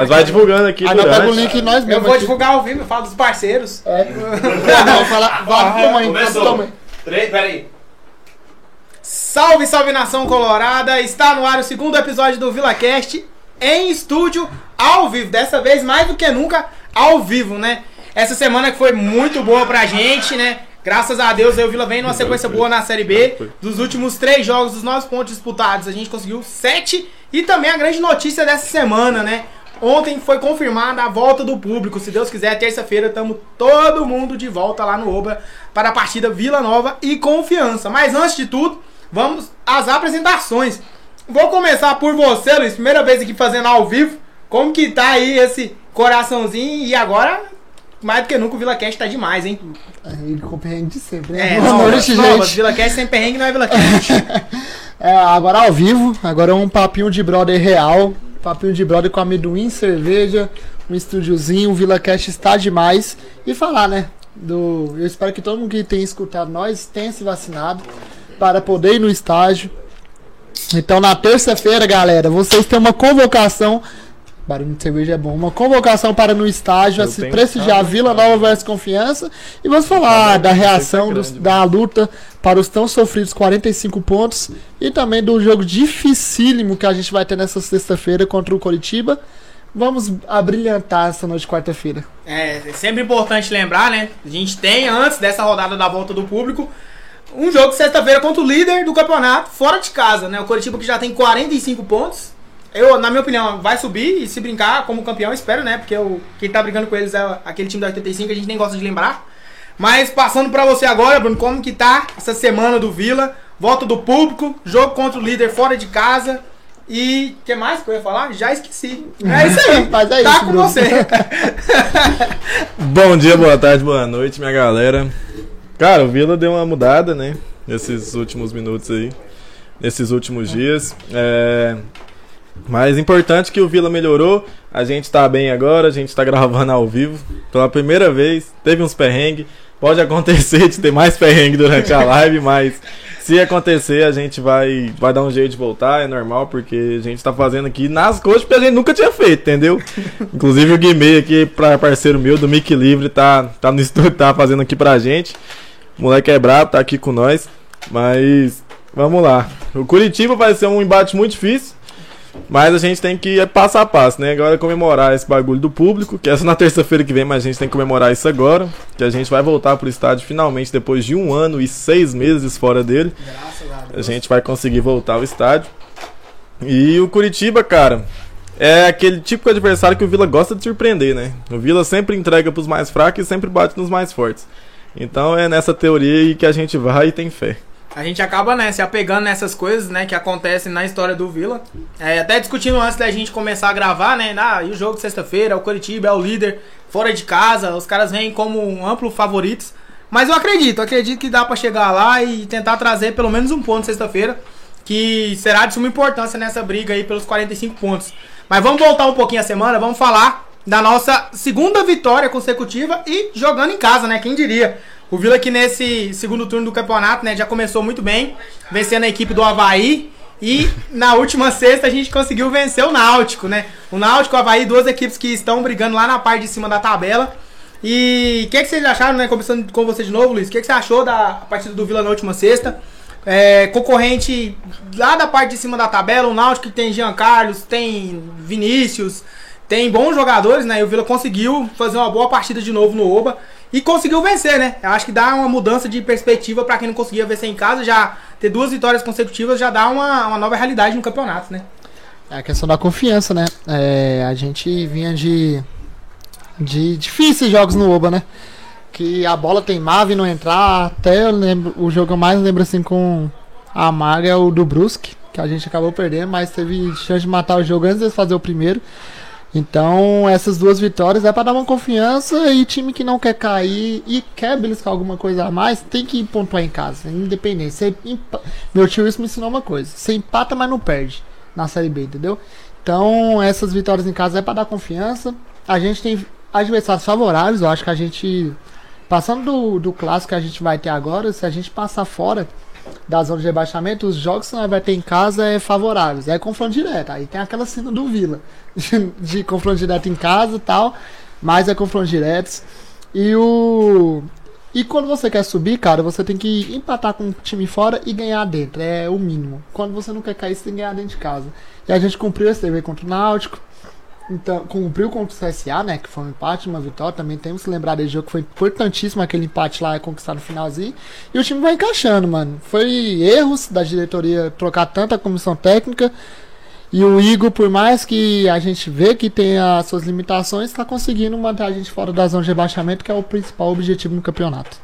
Mas vai divulgando aqui Aí nós pega o link nós Eu mesmo. vou aqui. divulgar ao vivo, eu falo dos parceiros. É. Não, fala. Vai, toma aí, Começou. toma aí. Três, peraí. Salve, salve nação colorada! Está no ar o segundo episódio do VilaCast em estúdio, ao vivo. Dessa vez, mais do que nunca, ao vivo, né? Essa semana que foi muito boa pra gente, né? Graças a Deus, aí o Vila vem numa sequência boa na Série B. Dos últimos três jogos, dos nove pontos disputados, a gente conseguiu sete. E também a grande notícia dessa semana, né? Ontem foi confirmada a volta do público. Se Deus quiser, terça-feira estamos todo mundo de volta lá no Oba para a partida Vila Nova e Confiança. Mas antes de tudo, vamos às apresentações. Vou começar por você, Luiz. Primeira vez aqui fazendo ao vivo. Como que tá aí esse coraçãozinho? E agora, mais do que nunca, o VilaCast tá demais, hein? Aí compreende de sempre, né? É, Boa não, noite, não, gente. VilaCast sem perrengue não é VilaCast. É, agora ao vivo, agora é um papinho de brother real. Papinho de brother com amendoim, cerveja, um estúdiozinho, o VilaCast está demais. E falar, né? Do, eu espero que todo mundo que tenha escutado nós tenha se vacinado para poder ir no estágio. Então na terça-feira, galera, vocês têm uma convocação. Barulho de cerveja é bom. Uma convocação para no estágio, Eu assim, tenho prestigiar Vila. Nova versus Confiança. E vamos falar da reação, dos- da luta para os tão sofridos 45 pontos. E também do jogo dificílimo que a gente vai ter nessa sexta-feira contra o Coritiba. Vamos abrilhantar essa noite de quarta-feira. É, é sempre importante lembrar, né? A gente tem, antes dessa rodada da volta do público, um jogo sexta-feira contra o líder do campeonato, fora de casa, né? O Curitiba que já tem 45 pontos. Eu, na minha opinião, vai subir e se brincar como campeão, espero, né? Porque o, quem tá brigando com eles é aquele time da 85, a gente nem gosta de lembrar. Mas passando pra você agora, Bruno, como que tá essa semana do Vila? Volta do público, jogo contra o líder fora de casa. E o que mais que eu ia falar? Já esqueci. É isso aí. Mas é tá isso, com Bruno. você. Bom dia, boa tarde, boa noite, minha galera. Cara, o Vila deu uma mudada, né? Nesses últimos minutos aí. Nesses últimos dias. É... Mas importante que o Vila melhorou. A gente tá bem agora, a gente tá gravando ao vivo. Pela primeira vez, teve uns perrengues. Pode acontecer de ter mais perrengue durante a live, mas se acontecer, a gente vai, vai dar um jeito de voltar, é normal, porque a gente tá fazendo aqui nas coxas porque a gente nunca tinha feito, entendeu? Inclusive o Guimê aqui, pra parceiro meu do Mic Livre, tá, tá no estúdio, tá fazendo aqui pra gente. O moleque é brabo, tá aqui com nós. Mas vamos lá. O Curitiba vai ser um embate muito difícil. Mas a gente tem que ir passo a passo, né? Agora comemorar esse bagulho do público, que é só na terça-feira que vem, mas a gente tem que comemorar isso agora. Que a gente vai voltar pro estádio finalmente depois de um ano e seis meses fora dele. A gente vai conseguir voltar ao estádio. E o Curitiba, cara, é aquele típico adversário que o Vila gosta de surpreender, né? O Vila sempre entrega pros mais fracos e sempre bate nos mais fortes. Então é nessa teoria aí que a gente vai e tem fé. A gente acaba, né, se apegando nessas coisas, né, que acontecem na história do Vila. É, até discutindo antes da gente começar a gravar, né, ah, e o jogo de sexta-feira, o Curitiba é o líder, fora de casa, os caras vêm como um amplo favoritos. Mas eu acredito, acredito que dá pra chegar lá e tentar trazer pelo menos um ponto sexta-feira, que será de suma importância nessa briga aí pelos 45 pontos. Mas vamos voltar um pouquinho a semana, vamos falar da nossa segunda vitória consecutiva e jogando em casa, né, quem diria. O Vila que nesse segundo turno do campeonato, né, já começou muito bem, vencendo a equipe do Havaí. E na última sexta a gente conseguiu vencer o Náutico, né? O Náutico o Havaí, duas equipes que estão brigando lá na parte de cima da tabela. E o que, que vocês acharam, né? Começando com você de novo, Luiz. O que, que você achou da partida do Vila na última sexta? É, concorrente lá da parte de cima da tabela, o Náutico que tem Jean Carlos, tem Vinícius, tem bons jogadores, né? E o Vila conseguiu fazer uma boa partida de novo no Oba e conseguiu vencer, né? Eu acho que dá uma mudança de perspectiva pra quem não conseguia vencer em casa, já ter duas vitórias consecutivas já dá uma, uma nova realidade no campeonato, né? É a questão da confiança, né? É, a gente vinha de, de difíceis jogos no Oba, né? Que a bola teimava e não entrar. Até eu lembro, o jogo que eu mais lembro assim com a Maga é o do Brusque, que a gente acabou perdendo, mas teve chance de matar o jogo antes de fazer o primeiro. Então, essas duas vitórias é para dar uma confiança e time que não quer cair e quer beliscar alguma coisa a mais, tem que pontuar em casa, independente. Meu tio isso me ensinou uma coisa: você empata, mas não perde na Série B, entendeu? Então, essas vitórias em casa é para dar confiança. A gente tem adversários favoráveis, eu acho que a gente, passando do, do clássico que a gente vai ter agora, se a gente passar fora, da zona de rebaixamento, os jogos que nós vai ter em casa é favoráveis. É confronto direto. Aí tem aquela cena do Vila. De, de confronto direto em casa e tal. Mas é confronto diretos. E o. E quando você quer subir, cara, você tem que empatar com o time fora e ganhar dentro. É o mínimo. Quando você não quer cair, você tem que ganhar dentro de casa. E a gente cumpriu esse dever contra o Náutico. Então, cumpriu contra o CSA, né? Que foi um empate, uma vitória. Também temos que lembrar desse jogo que foi importantíssimo aquele empate lá e conquistar no finalzinho. E o time vai encaixando, mano. Foi erros da diretoria trocar tanta comissão técnica. E o Igor, por mais que a gente vê que tem as suas limitações, está conseguindo manter a gente fora da zona de rebaixamento, que é o principal objetivo no campeonato.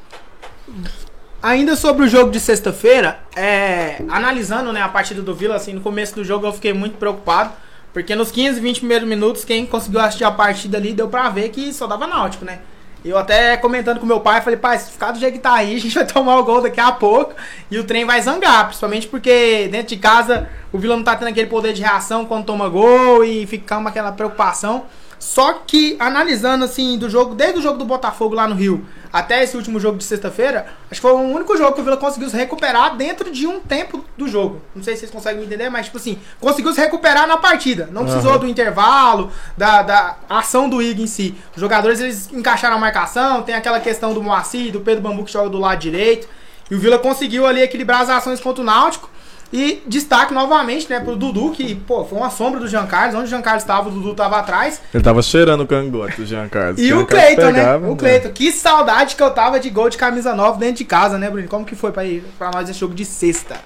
Ainda sobre o jogo de sexta-feira, é, analisando né, a partida do Vila, assim, no começo do jogo eu fiquei muito preocupado porque nos 15, 20 primeiros minutos, quem conseguiu assistir a partida ali deu pra ver que só dava náutico, né? Eu até comentando com meu pai, falei, pai, se ficar do jeito que tá aí, a gente vai tomar o gol daqui a pouco e o trem vai zangar, principalmente porque dentro de casa o Vila não tá tendo aquele poder de reação quando toma gol e fica com aquela preocupação. Só que analisando assim do jogo, desde o jogo do Botafogo lá no Rio até esse último jogo de sexta-feira, acho que foi o único jogo que o Vila conseguiu se recuperar dentro de um tempo do jogo. Não sei se vocês conseguem me entender, mas tipo assim, conseguiu se recuperar na partida. Não precisou Aham. do intervalo, da, da ação do Ig em si. Os jogadores eles encaixaram a marcação, tem aquela questão do Moacir, do Pedro Bambu que joga do lado direito. E o Vila conseguiu ali equilibrar as ações contra o Náutico. E destaque novamente, né, pro Dudu, que, pô, foi uma sombra do Jean Carlos. Onde o Jean Carlos estava, o Dudu estava atrás. Ele tava cheirando o cangote, o Jean Carlos. E Jean o Cleiton, né? O Cleiton. Que saudade que eu tava de gol de camisa nova dentro de casa, né, Bruno? Como que foi pra, ir, pra nós esse jogo de sexta?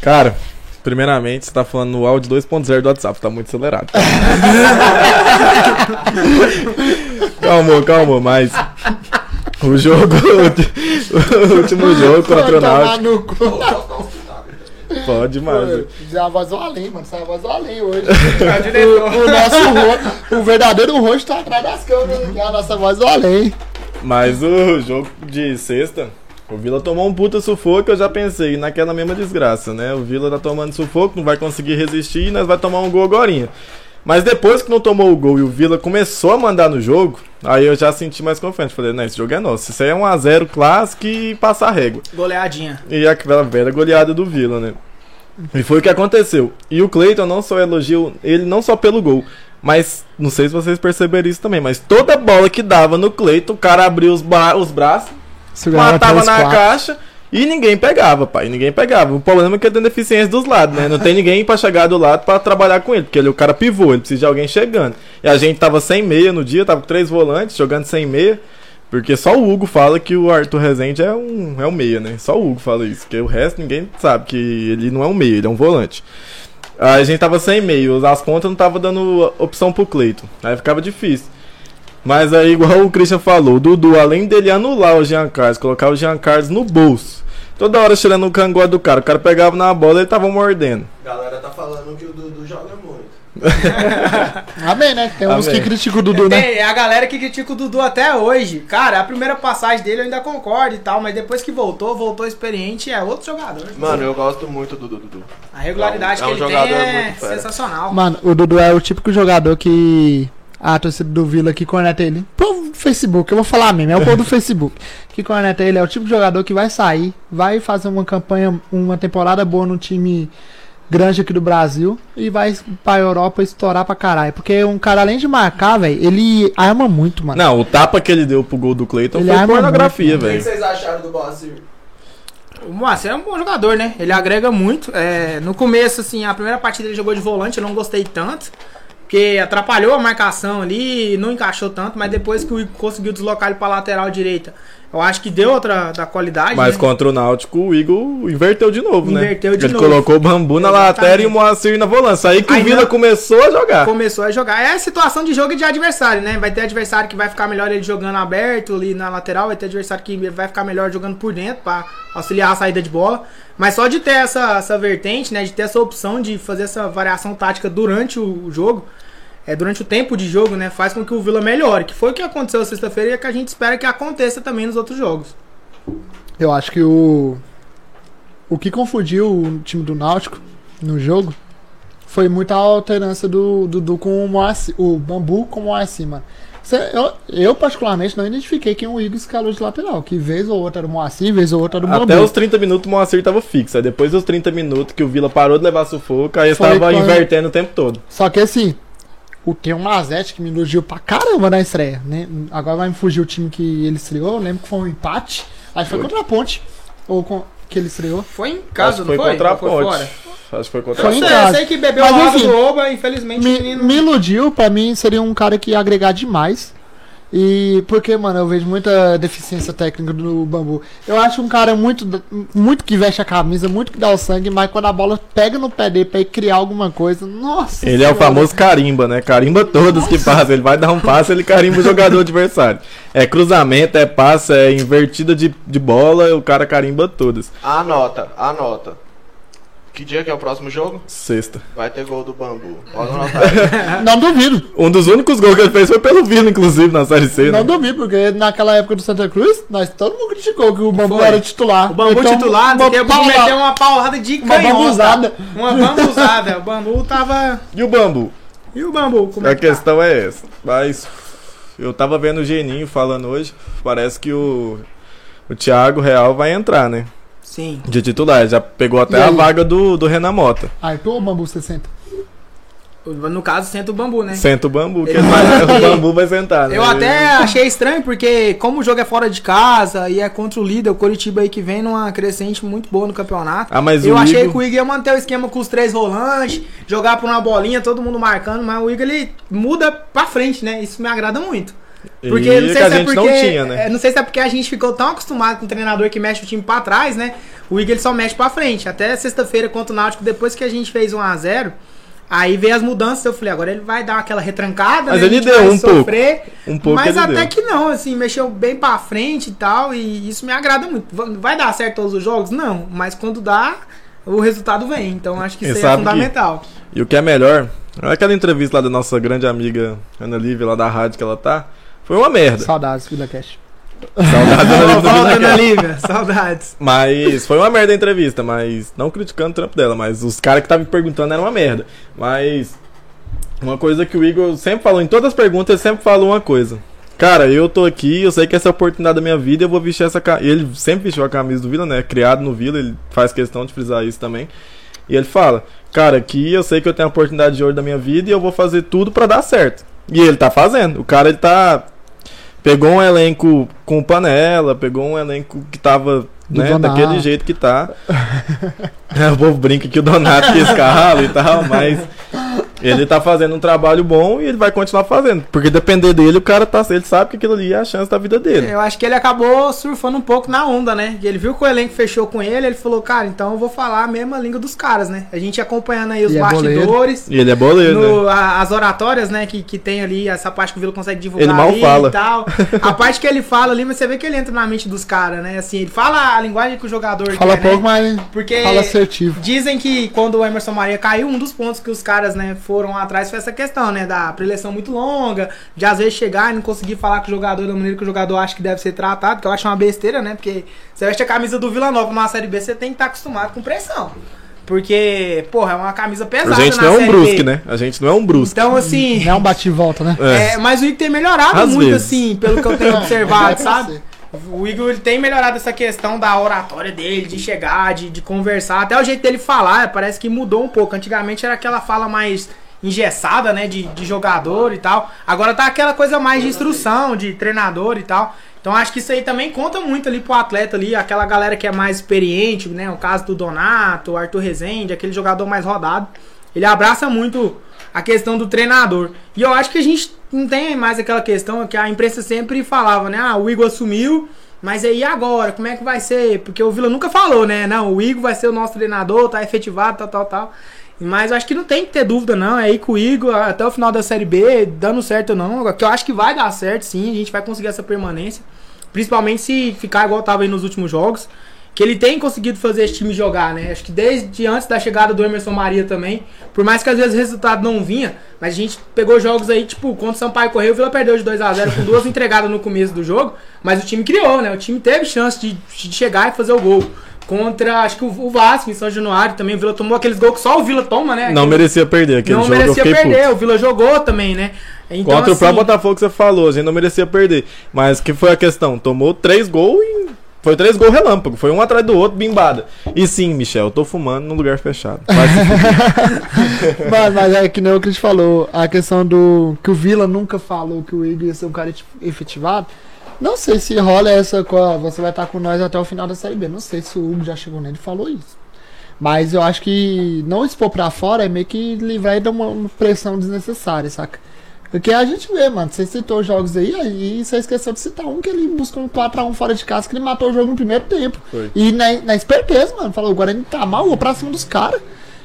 Cara, primeiramente, você tá falando no áudio 2.0 do WhatsApp, tá muito acelerado. calma, calma, mas. O jogo. O último jogo contra o Náutico. Pode mais. Já vazou além, mano. Saiu vazou além hoje. É o o, nosso ro- o verdadeiro rosto tá atrás das câmeras. A nossa voz do além. Mas o jogo de sexta, o Vila tomou um puta sufoco, eu já pensei naquela mesma desgraça, né? O Vila tá tomando sufoco, não vai conseguir resistir e nós vai tomar um gol agora. Mas depois que não tomou o gol e o Vila começou a mandar no jogo, aí eu já senti mais confiante. Falei, não, esse jogo é nosso. Isso aí é um a 0 clássico e passar régua. Goleadinha. E aquela velha goleada do Vila, né? E foi o que aconteceu. E o Cleiton não só elogiou ele não só pelo gol, mas não sei se vocês perceberam isso também, mas toda bola que dava no Cleiton, o cara abria os, ba- os braços, matava na caixa e ninguém pegava, pai. Ninguém pegava. O problema é que ele tem deficiência dos lados, né? Não tem ninguém pra chegar do lado pra trabalhar com ele, porque ele é o cara pivô, ele precisa de alguém chegando. E a gente tava sem meia no dia, tava com três volantes, jogando sem meia. Porque só o Hugo fala que o Arthur Rezende é um, é um meia, né? Só o Hugo fala isso, porque o resto ninguém sabe que ele não é um meia, ele é um volante. A gente tava sem meio, as pontas não tava dando opção pro Cleiton. Aí ficava difícil. Mas aí, igual o Christian falou, o Dudu, além dele anular o Jean Carlos, colocar o Jean Carlos no bolso, toda hora tirando o cangote do cara, o cara pegava na bola e ele tava mordendo. Galera tá falando que o Dudu joga muito. Amém, né? Tem uns Amém. que criticam o Dudu, né? Tem a galera que critica o Dudu até hoje. Cara, a primeira passagem dele eu ainda concordo e tal, mas depois que voltou, voltou experiente, é outro jogador. Mano, eu gosto muito do Dudu. A regularidade É um- é um que ele tem é fera. sensacional. Mano, o Dudu é o típico jogador que. A torcida do Vila que corneta ele. Povo do Facebook, eu vou falar mesmo, é o povo do Facebook. Que corneta ele, é o tipo de jogador que vai sair, vai fazer uma campanha, uma temporada boa no time grande aqui do Brasil e vai pra Europa estourar pra caralho. Porque um cara, além de marcar, velho, ele arma muito, mano. Não, o tapa que ele deu pro gol do Cleiton Ele foi pornografia, muito, O que velho. vocês acharam do Boacir? O Moacir é um bom jogador, né? Ele agrega muito. É, no começo, assim, a primeira partida ele jogou de volante, eu não gostei tanto. Porque atrapalhou a marcação ali, não encaixou tanto, mas depois que o Igor conseguiu deslocar ele pra lateral direita, eu acho que deu outra da qualidade. Mas né? contra o Náutico, o Igor inverteu de novo, né? Inverteu de ele novo. colocou o bambu na Exatamente. lateral e o Moacir na volância. Aí que Aí o Vila não- começou a jogar. começou a jogar. É a situação de jogo e de adversário, né? Vai ter adversário que vai ficar melhor ele jogando aberto ali na lateral, vai ter adversário que vai ficar melhor jogando por dentro pra auxiliar a saída de bola. Mas só de ter essa, essa vertente, né? De ter essa opção de fazer essa variação tática durante o jogo, é, durante o tempo de jogo, né? Faz com que o Vila melhore. Que foi o que aconteceu sexta-feira e é que a gente espera que aconteça também nos outros jogos. Eu acho que o. O que confundiu o time do Náutico no jogo foi muita alternância do Dudu com o Moacir, o Bambu com o Moacir, mano. Eu, eu, particularmente, não identifiquei quem o Igor escalou de lateral. Que vez ou outra era o Moacir, vez ou outra era o Bambu. Até os 30 minutos o Moacir tava fixo. Aí depois dos 30 minutos que o Vila parou de levar sufoco, aí Foi estava quando- invertendo o tempo todo. Só que assim, o tem Mazete que me elogiou pra caramba na estreia. Né? Agora vai me fugir o time que ele estreou. Eu lembro que foi um empate. Que foi Foi. contra a ponte. Ou com, que ele estreou. Foi em casa, que foi não foi? contra a foi ponte. fora? Acho que foi contra Foi a ponte. sei, eu sei que bebeu Mas, a água do Oba, infelizmente o Me, menino... me iludiu, pra mim seria um cara que ia agregar demais. E porque, mano, eu vejo muita deficiência técnica do Bambu. Eu acho um cara muito, muito que veste a camisa, muito que dá o sangue, mas quando a bola pega no pé dele pra ir criar alguma coisa, nossa. Ele é o senhora. famoso carimba, né? Carimba todos que passam. Ele vai dar um passe, ele carimba o jogador adversário. É cruzamento, é passe, é invertida de, de bola, o cara carimba todas. Anota, anota. Que dia que é o próximo jogo? Sexta. Vai ter gol do Bambu. Pode anotar. Não duvido. Um dos únicos gols que ele fez foi pelo Vila, inclusive, na Série C. Não Né? duvido, porque naquela época do Santa Cruz, nós todo mundo criticou que o Bambu Foi. era titular. O bambu Então, titular, uma o bambu meteu uma paulada de uma canhota. bambuzada. Uma bambuzada. O bambu tava... E o Bambu? E o bambu, como A é que tá? questão é essa. Mas eu tava vendo o Geninho falando hoje. Parece que o, o Thiago Real vai entrar, né? Sim. De titular. Já pegou até a vaga do, do Renan Mota. Arthur ou Bambu 60? No caso, senta o bambu, né? Senta o Bambu, que Ele o Bambu vai sentar, né? Eu até achei estranho, porque como o jogo é fora de casa e é contra o líder, o Coritiba aí que vem numa crescente muito boa no campeonato. Ah, mas eu o achei Igor... que o Igor ia manter o esquema com os três volantes, jogar por uma bolinha, todo mundo marcando, mas o Igor ele muda pra frente, né? Isso me agrada muito. Porque e não sei a se é porque. não tinha, né? é, não sei se é porque a gente ficou tão acostumado com o treinador que mexe o time pra trás, né? O Igor só mexe pra frente. Até sexta-feira contra o Náutico, depois que a gente fez 1x0, aí veio as mudanças. Eu falei, agora ele vai dar aquela retrancada, Mas né? ele A deu um pouco. sofrer. Um pouco Mas até deu. que não, assim, mexeu bem pra frente e tal, e isso me agrada muito. Va- Vai dar certo todos os jogos? Não, mas quando dá, o resultado vem. Então acho que Quem isso é sabe que- fundamental. E o que é melhor, aquela entrevista lá da nossa grande amiga Ana Lívia, lá da rádio que ela tá, foi uma merda. Saudades, Vila Cash. Saudades Volta, Cash. Lívia, saudades. Mas foi uma merda a entrevista, mas não criticando o trampo dela, mas os caras que estavam me perguntando eram uma merda. Mas uma coisa que o Igor sempre falou em todas as perguntas, ele sempre falou uma coisa. Cara, eu tô aqui, eu sei que essa é a oportunidade da minha vida, eu vou vestir essa camisa. Ele sempre vestiu a camisa do Vila, né? Criado no Vila, ele faz questão de frisar isso também. E ele fala: Cara, aqui eu sei que eu tenho a oportunidade de ouro da minha vida e eu vou fazer tudo pra dar certo. E ele tá fazendo. O cara, ele tá. Pegou um elenco com panela, pegou um elenco que tava né, daquele jeito que tá. o povo brinca que o Donato que escala e tal, mas ele tá fazendo um trabalho bom e ele vai continuar fazendo. Porque depender dele, o cara tá. Ele sabe que aquilo ali é a chance da vida dele. Eu acho que ele acabou surfando um pouco na onda, né? Que Ele viu que o elenco fechou com ele, ele falou, cara, então eu vou falar a mesma língua dos caras, né? A gente acompanhando aí os E é bastidores. E ele é boleiro, né? no- a- as oratórias, né, que, que tem ali, essa parte que o Vila consegue divulgar Ele mal ali fala. e tal. A parte que ele fala ali, mas você vê que ele entra na mente dos caras, né? Assim, ele fala a linguagem que o jogador Fala quer, pouco, né? mas Porque fala assertivo. dizem que quando o Emerson Maria caiu, um dos pontos que os caras, né, foram atrás foi essa questão, né, da preleção muito longa, de às vezes chegar e não conseguir falar com o jogador da maneira que o jogador acha que deve ser tratado, que eu acho uma besteira, né? Porque você veste a camisa do Vila Nova numa Série B, você tem que estar acostumado com pressão. Porque, porra, é uma camisa pesada A gente na não é um brusque, B. né? A gente não é um brusque. Então, assim... Não é um bate e volta, né? É, mas o Igor tem melhorado Às muito, vezes. assim, pelo que eu tenho observado, sabe? O Igor ele tem melhorado essa questão da oratória dele, de chegar, de, de conversar. Até o jeito dele falar, parece que mudou um pouco. Antigamente era aquela fala mais engessada, né, de, de jogador e tal. Agora tá aquela coisa mais de instrução, de treinador e tal. Então acho que isso aí também conta muito ali pro atleta ali, aquela galera que é mais experiente, né? O caso do Donato, Arthur Rezende, aquele jogador mais rodado. Ele abraça muito a questão do treinador. E eu acho que a gente não tem mais aquela questão que a imprensa sempre falava, né? Ah, o Igor assumiu, mas aí agora, como é que vai ser? Porque o Vila nunca falou, né? Não, o Igor vai ser o nosso treinador, tá efetivado, tal, tal, tal. Mas acho que não tem que ter dúvida, não. É aí com o Igor até o final da Série B, dando certo ou não. Que eu acho que vai dar certo, sim. A gente vai conseguir essa permanência. Principalmente se ficar igual tava aí nos últimos jogos. Que ele tem conseguido fazer esse time jogar, né? Acho que desde antes da chegada do Emerson Maria também. Por mais que às vezes o resultado não vinha, mas a gente pegou jogos aí, tipo, contra o Sampaio Correio, o Vila perdeu de 2 a 0 com duas entregadas no começo do jogo. Mas o time criou, né? O time teve chance de, de chegar e fazer o gol. Contra, acho que o, o Vasco em São Januário também. O Vila tomou aqueles gols que só o Vila toma, né? Não merecia perder aquele não jogo, eu merecia perder. puto. O Vila jogou também, né? Então, Contra o assim, próprio Botafogo que você falou, a gente não merecia perder. Mas que foi a questão? Tomou três gols e. Foi três gols relâmpago. Foi um atrás do outro, bimbada. E sim, Michel, eu tô fumando num lugar fechado. Mas, mas é que nem o Cris falou, a questão do. que o Vila nunca falou que o Igor ia ser um cara ef- efetivado. Não sei se rola essa. co- ó, Você vai estar com nós até o final da Série B. Não sei se o Hugo já chegou nele e falou isso. Mas eu acho que não expor pra fora é meio que livrar de uma, pressão desnecessária, saca? Porque a gente vê, mano, você citou os jogos aí, aí você esqueceu de citar um que ele buscou um 4x1 fora de casa, que ele matou o jogo no primeiro tempo. Foi. E na, na esperteza, mano, falou, o Guarani tá mal, vou pra cima dos caras.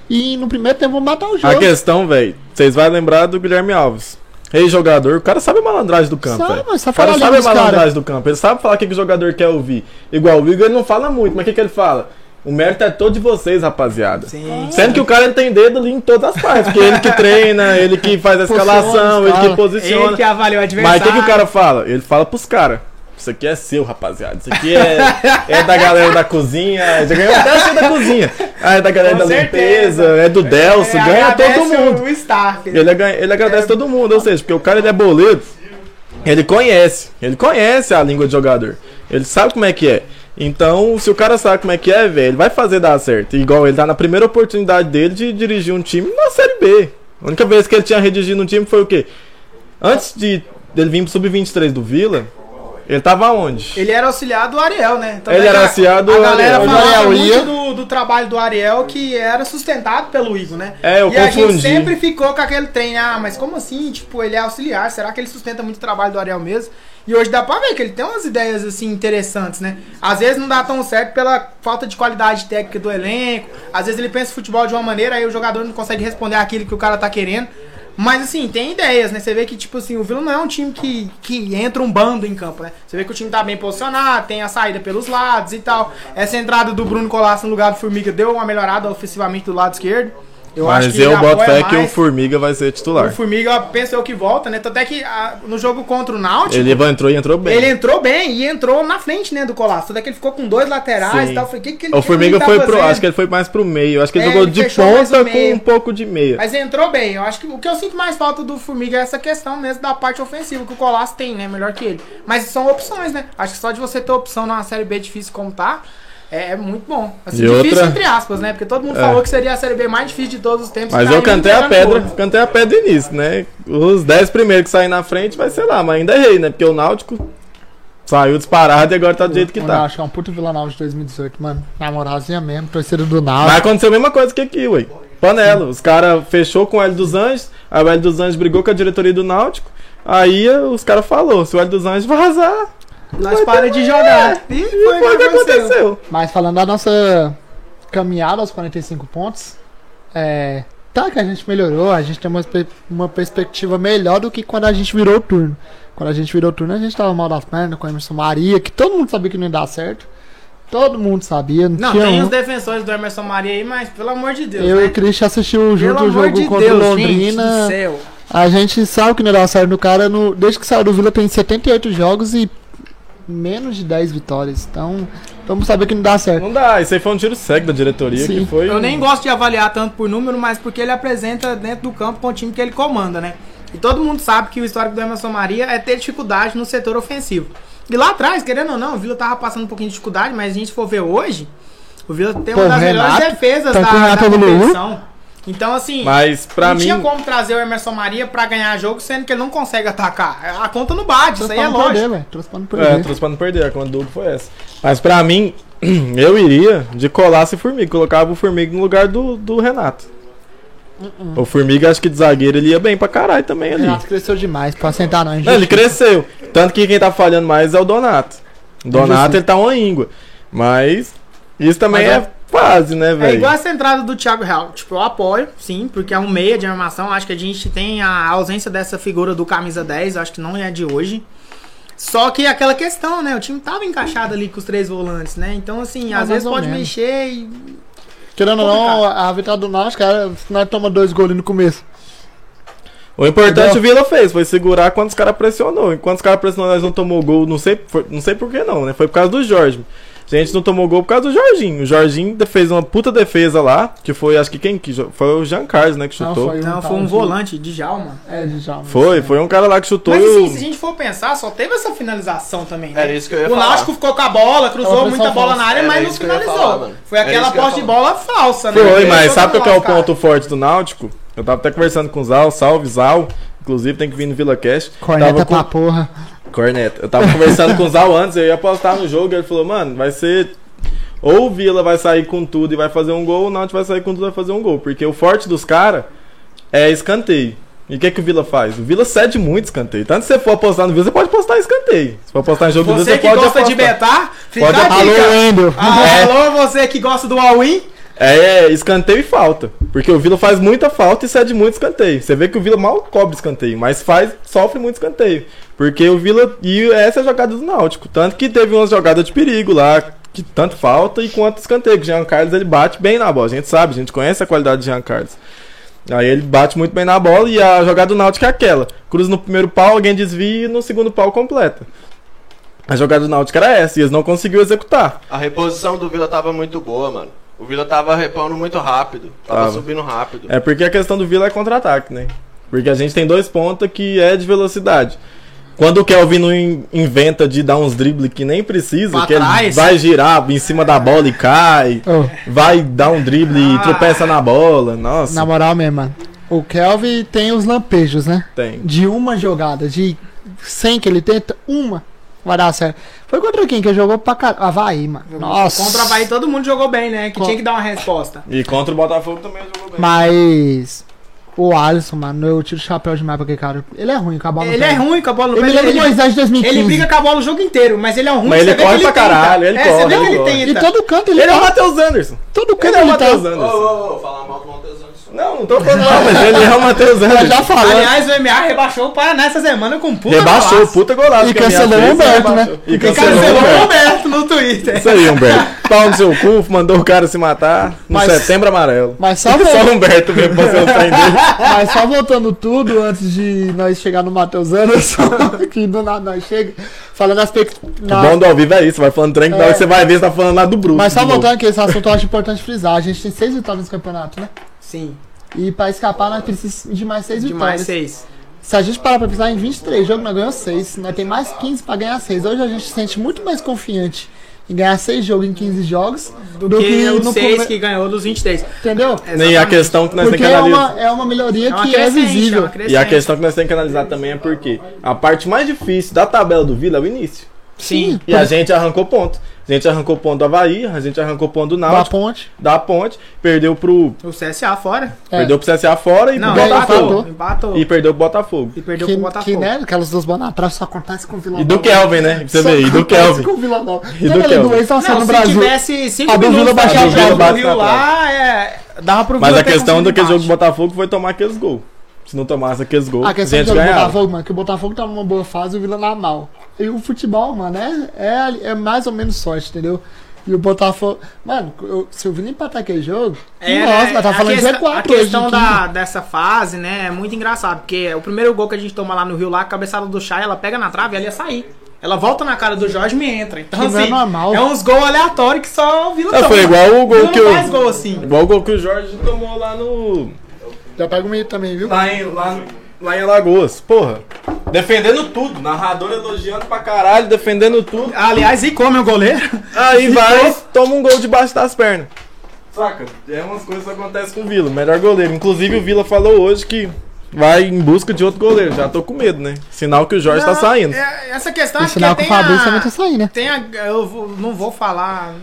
E no primeiro tempo vou matar o jogo. a questão, velho, vocês vão lembrar do Guilherme Alves. Rei jogador, o cara sabe a malandragem do campo, Sabe, mas só O cara sabe a malandragem caras. do campo. Ele sabe falar o que, que o jogador quer ouvir. Igual o Igor, ele não fala muito, mas o que, que ele fala? O mérito é todo de vocês, rapaziada. Sim. Sendo que o cara tem dedo ali em todas as partes. Porque ele que treina, ele que faz a escalação, ele que posiciona. Ele que avaliou o Mas adversário. o que, que o cara fala? Ele fala pros caras. Isso aqui é seu, rapaziada. Isso aqui é, é da galera da cozinha. Já ganhou até ser da cozinha. Ah, é da galera Com da certeza. limpeza, é do Delcio, É, ganha todo mundo. O staff. Ele, ele agradece todo mundo, ou seja, porque o cara ele é boleiro, ele conhece, ele conhece a língua de jogador, ele sabe como é que é. Então, se o cara sabe como é que é, velho, ele vai fazer dar certo. Igual ele tá na primeira oportunidade dele de dirigir um time na Série B. A única vez que ele tinha redigido um time foi o quê? Antes de dele vir pro Sub-23 do Vila, ele tava onde? Ele era auxiliar do Ariel, né? Tanto Ele era auxiliar do A galera Ariel. falava O Ariel muito do, do trabalho do Ariel que era sustentado pelo Igor, né? É, eu e a gente confundi. sempre ficou com aquele trem, ah, mas como assim? Tipo, ele é auxiliar, será que ele sustenta muito o trabalho do Ariel mesmo? E hoje dá pra ver que ele tem umas ideias, assim, interessantes, né? Às vezes não dá tão certo pela falta de qualidade técnica do elenco, às vezes ele pensa futebol de uma maneira, aí o jogador não consegue responder aquilo que o cara tá querendo. Mas assim, tem ideias, né? Você vê que, tipo assim, o Vila não é um time que, que entra um bando em campo, né? Você vê que o time tá bem posicionado, tem a saída pelos lados e tal. Essa entrada do Bruno Colasso no lugar do Formiga deu uma melhorada ofensivamente do lado esquerdo. Eu Mas eu boto apoia fé que o. Formiga vai ser O titular. Formiga, eu penso eu que volta, né? Tanto é que ah, no jogo contra o Náutico, Ele entrou e entrou bem. ele entrou bem e entrou na frente, né, do Colasso. Tanto é que ele ficou com dois laterais Sim. e tal. Falei, que que ele, O que Formiga ele tá foi pro. Acho que ele foi mais pro meio. Acho que ele É, jogou ele de ponta o com um pouco de meia. Mas entrou bem. Eu acho que o que eu sinto mais falta do Formiga é essa questão mesmo da parte ofensiva, que o Colasso tem, né? Melhor que ele. Mas são opções, né? Acho que só de você ter opção numa série B difícil como tá, é, é muito bom. Assim, E difícil outra- entre aspas, né? Porque todo mundo É. falou que seria a série B mais difícil de todos os tempos. Mas eu cantei a pedra, cantei a pedra início, né? Os 10 primeiros que saírem na frente vai ser lá, mas ainda errei, né? Porque o Náutico saiu disparado e agora tá do jeito que Eu tá. acho que é um puto Vila Nova de 2018, mano. Na moralzinha mesmo, torcida do Mas Náutico. aconteceu a mesma coisa que aqui, ué. Panela. Os caras fechou com o Hélio dos Anjos, aí o Hélio dos Anjos brigou com a diretoria do Náutico. Aí os caras falaram, se o Hélio dos Anjos vazar, Nós para de jogar. E e foi foi o que aconteceu. aconteceu. Mas falando da nossa caminhada aos 45 pontos, é. Tá que a gente melhorou, a gente tem uma, uma perspectiva melhor do que quando a gente virou o turno. Quando a gente virou o turno, a gente tava mal das pernas com o Emerson Maria, que todo mundo sabia que não ia dar certo. Todo mundo sabia, não, Não, tinha tem um. os defensores do Emerson Maria aí, mas pelo amor de Deus. Eu né? e o Christian assistiu junto Pelo o jogo de contra o Deus, gente do Londrina. céu. A gente sabe que não ia dar certo no cara. No, desde que saiu do Vila tem 78 jogos e menos de 10 vitórias. Então, vamos saber que não dá certo. Não dá, isso aí foi um tiro cego da diretoria Sim. que foi. Eu um- nem gosto de avaliar tanto por número, mas porque ele apresenta dentro do campo com o time que ele comanda, né? E todo mundo sabe que o histórico do Emerson Maria é ter dificuldade no setor ofensivo. E lá atrás, querendo ou não, o Vila tava passando um pouquinho de dificuldade, mas a gente for ver hoje, o Vila tem Pô, uma das Renato, melhores defesas tá da, da competição. Então, assim, Mas pra não mim. tinha como trazer o Emerson Maria pra ganhar jogo, sendo que ele não consegue atacar. A conta não bate, isso aí é lógico. perder. Trouxe pra não É, perder. trouxe pra não perder, a conta do Hugo foi essa. Mas pra mim, eu iria de Colasso e Formiga. Colocava o Formiga no lugar do, do Renato. Uh-uh. O Formiga, acho que de zagueiro, ele ia bem pra caralho também ali. Renato cresceu demais pra sentar não. Não, ele cresceu. Tanto que quem tá falhando mais é o Donato. O Donato, Injustiça. ele tá uma íngua. Mas isso também Mas é fase, né, É velho? igual essa entrada do Thiago Real. Tipo, eu apoio, sim, porque é um meia de armação. Acho que a gente tem a ausência dessa figura do camisa 10, acho que não é de hoje. Só que aquela questão, né? O time tava encaixado ali com os três volantes, né? Então, assim, Ah, às vezes pode menos. mexer e. Querendo ou não, a vitória do Náutico, cara, se nós toma dois gols ali no começo. O importante o Vila fez, foi segurar quando os caras pressionou. Enquanto os caras pressionou, nós não tomou gol. Não sei, foi- não sei por que não, né? Foi por causa do Jorge. A gente não tomou gol por causa do Jorginho. O Jorginho fez uma puta defesa lá, que foi, acho que quem que foi o Jean Carlos, né, que Não, chutou. foi Foi, Não, tal foi um volante de Jalma. É, de Jalma. foi, um cara lá que chutou. Mas assim, o- se a gente for pensar, só teve essa finalização também. Né? Era isso que eu ia o falar. Náutico ficou com a bola, cruzou Tava muita bola na área, Era mas não finalizou. falar. Foi aquela posse de bola falsa, né? Foi, mas sabe qual que é o ponto forte do Náutico? Eu tava até conversando com o Zal, salve Zal. Inclusive tem que vir no Vila Cash. Corneta Tava com- pra porra. Corneta. Eu tava conversando com o Zal antes, eu ia apostar no jogo e ele falou, mano, vai ser. Ou o Vila vai sair com tudo e vai fazer um gol, ou o Náutico vai sair com tudo e vai fazer um gol. Porque o forte dos caras é escanteio. E o que, que o Vila faz? O Vila cede muito escanteio. Tanto que se você for apostar no Vila, você pode apostar em escanteio. Se for apostar em jogo do Vila, Você você que pode gosta de apostar. betar, fica Pode- a dica. Alô. Ah, É. Alô, você que gosta do all-in. É, é, escanteio e falta. Porque o Vila faz muita falta e cede muito escanteio. Você vê que o Vila mal cobre escanteio, mas faz, sofre muito escanteio. Porque o Vila. E essa é a jogada do Náutico. Tanto que teve umas jogadas de perigo lá, que tanto falta e quanto escanteio. O Jean Carlos ele bate bem na bola. A gente sabe, a gente conhece a qualidade do Jean Carlos. Aí ele bate muito bem na bola e a jogada do Náutico é aquela. Cruza no primeiro pau, alguém desvia e no segundo pau completa. A jogada do Náutico era essa e eles não conseguiram executar. A reposição do Vila tava muito boa, mano. O Vila tava repondo muito rápido. Tava Tava. subindo rápido. É porque a questão do Vila é contra-ataque, né? Porque a gente tem dois pontas que é de velocidade. Quando o Kelvin não in- inventa de dar uns dribles que nem precisa, Pra que ele trás. vai girar em cima da bola e cai, Ô, vai dar um drible Ah. e tropeça na bola. Nossa, na moral mesmo, mano. O Kelvin tem os lampejos, né? tem. De uma jogada, de 100 que ele tenta, uma vai dar certo. Foi contra quem que jogou pra caralho? Havaí, mano. Nossa. Contra o Havaí todo mundo jogou bem, né? Que tinha que dar uma resposta. E contra o Botafogo também jogou bem. Mas. O Alisson, mano, eu tiro o chapéu demais pra aquele cara. Ele é ruim com a bola no Ele pé. é ruim com a bola no Ele me pé. lembra do Moisés de 2015. ele briga com a bola o jogo inteiro, mas ele é ruim. Mas ele você vê corre que pra tenta. caralho, ele é, corre, Você vê ele que ele corre. tenta. E todo canto ele, Ele é o tá. Matheus Anderson. Todo canto Ele é o ele, tá. Matheus Anderson. ô, ô, falar mal do Matheus Anderson. Não, não tô falando mal, mas ele é o Matheus Nós Anderson. já falamos. Aliás, o MA rebaixou o Paraná essa semana com puta Rebaixou, golaço. puta golaço. E que minha cancelou o Humberto, né? E E cancelou o cancelou o Humberto. No Twitter. Isso aí, Humberto. Pau no seu cu, mandou o cara se matar no Mas- setembro amarelo. Mas só, Só o Humberto mesmo pra ser o trem dele. mas só voltando tudo, antes de nós chegar no Matheus Anderson, que do nada nós chega, falando as pe... O na- bom do ao vivo é isso, vai falando trem que na hora É. que você vai ver, você tá falando lá do Bruce. Mas só voltando aqui, esse assunto eu acho importante frisar. A gente tem seis vitórias nesse campeonato, né? Sim, E pra escapar, nós precisamos de mais seis de mais vitórias. seis. Se a gente parar pra pensar em 23 jogos, nós ganhamos 6. Nós tem mais 15 pra ganhar 6. Hoje a gente se sente muito mais confiante em ganhar 6 jogos em 15 jogos Do, que, o no 6 come- que ganhou dos 23. Entendeu? E a questão que nós Porque temos que é analisar. uma, é uma melhoria É uma que é visível. uma E a questão que nós temos que analisar também é porque a parte mais difícil da tabela do Vila é o início. Sim. E a gente arrancou ponto. A gente arrancou ponto do Havaí, a gente arrancou ponto do Da Náutico, ponte. da Ponte, perdeu pro, O CSA fora. É. perdeu pro CSA fora e Não, pro Botafogo. empatou. Empatou. E perdeu pro Botafogo. E perdeu Que, pro Botafogo. que, né, aquelas duas bolas atrás só acontece com o Vila E Nova. do Kelvin, né? Pra você ver, e do Kelvin. com o Vila Nova. E do Kelvin. do ex-Alceu Não, no se Brasil? tivesse 5 A do minutos pra o o bate Rio lá, é, dava pro Mas a questão daquele jogo do. Botafogo foi tomar aqueles gols. Se não tomasse aqueles gols, A a questão do gente ganhava. Botafogo, mano, que o Botafogo tá numa boa fase e o Vila na mal. E o futebol, mano, é, é, é mais ou menos sorte, entendeu? E o Botafogo. Mano, eu- se o Vila empatar aquele jogo. É, nossa, né, nós tá falando de questão, Z4 A questão hoje, da, dessa fase, né, é muito engraçado. Porque o primeiro gol que a gente toma lá no Rio, lá, a cabeçada do Chay, ela pega na trave e ela ia sair. Ela volta na cara do Jorge e me entra. Então, Que é assim, normal. é uns gols aleatórios que só o Vila Ah, toma. foi igual o gol que faz gol assim. Igual o gol que o Jorge tomou lá no. Já pega o meio também, viu? Lá em, lá, lá em Alagoas. Porra. Defendendo tudo. Narrador elogiando pra caralho, defendendo tudo. Aliás, e como é o goleiro? Aí vai, toma um gol debaixo das pernas. Saca? É umas coisas que acontecem com o Vila. Melhor goleiro. Inclusive o Vila falou hoje que vai em busca de outro goleiro. Já tô com medo, né? Sinal que o Jorge tá Não, saindo. é- essa questão E é porque sinal que o tem Fabrício a... também tá saindo, né? Tem a... Eu vou- não vou falar...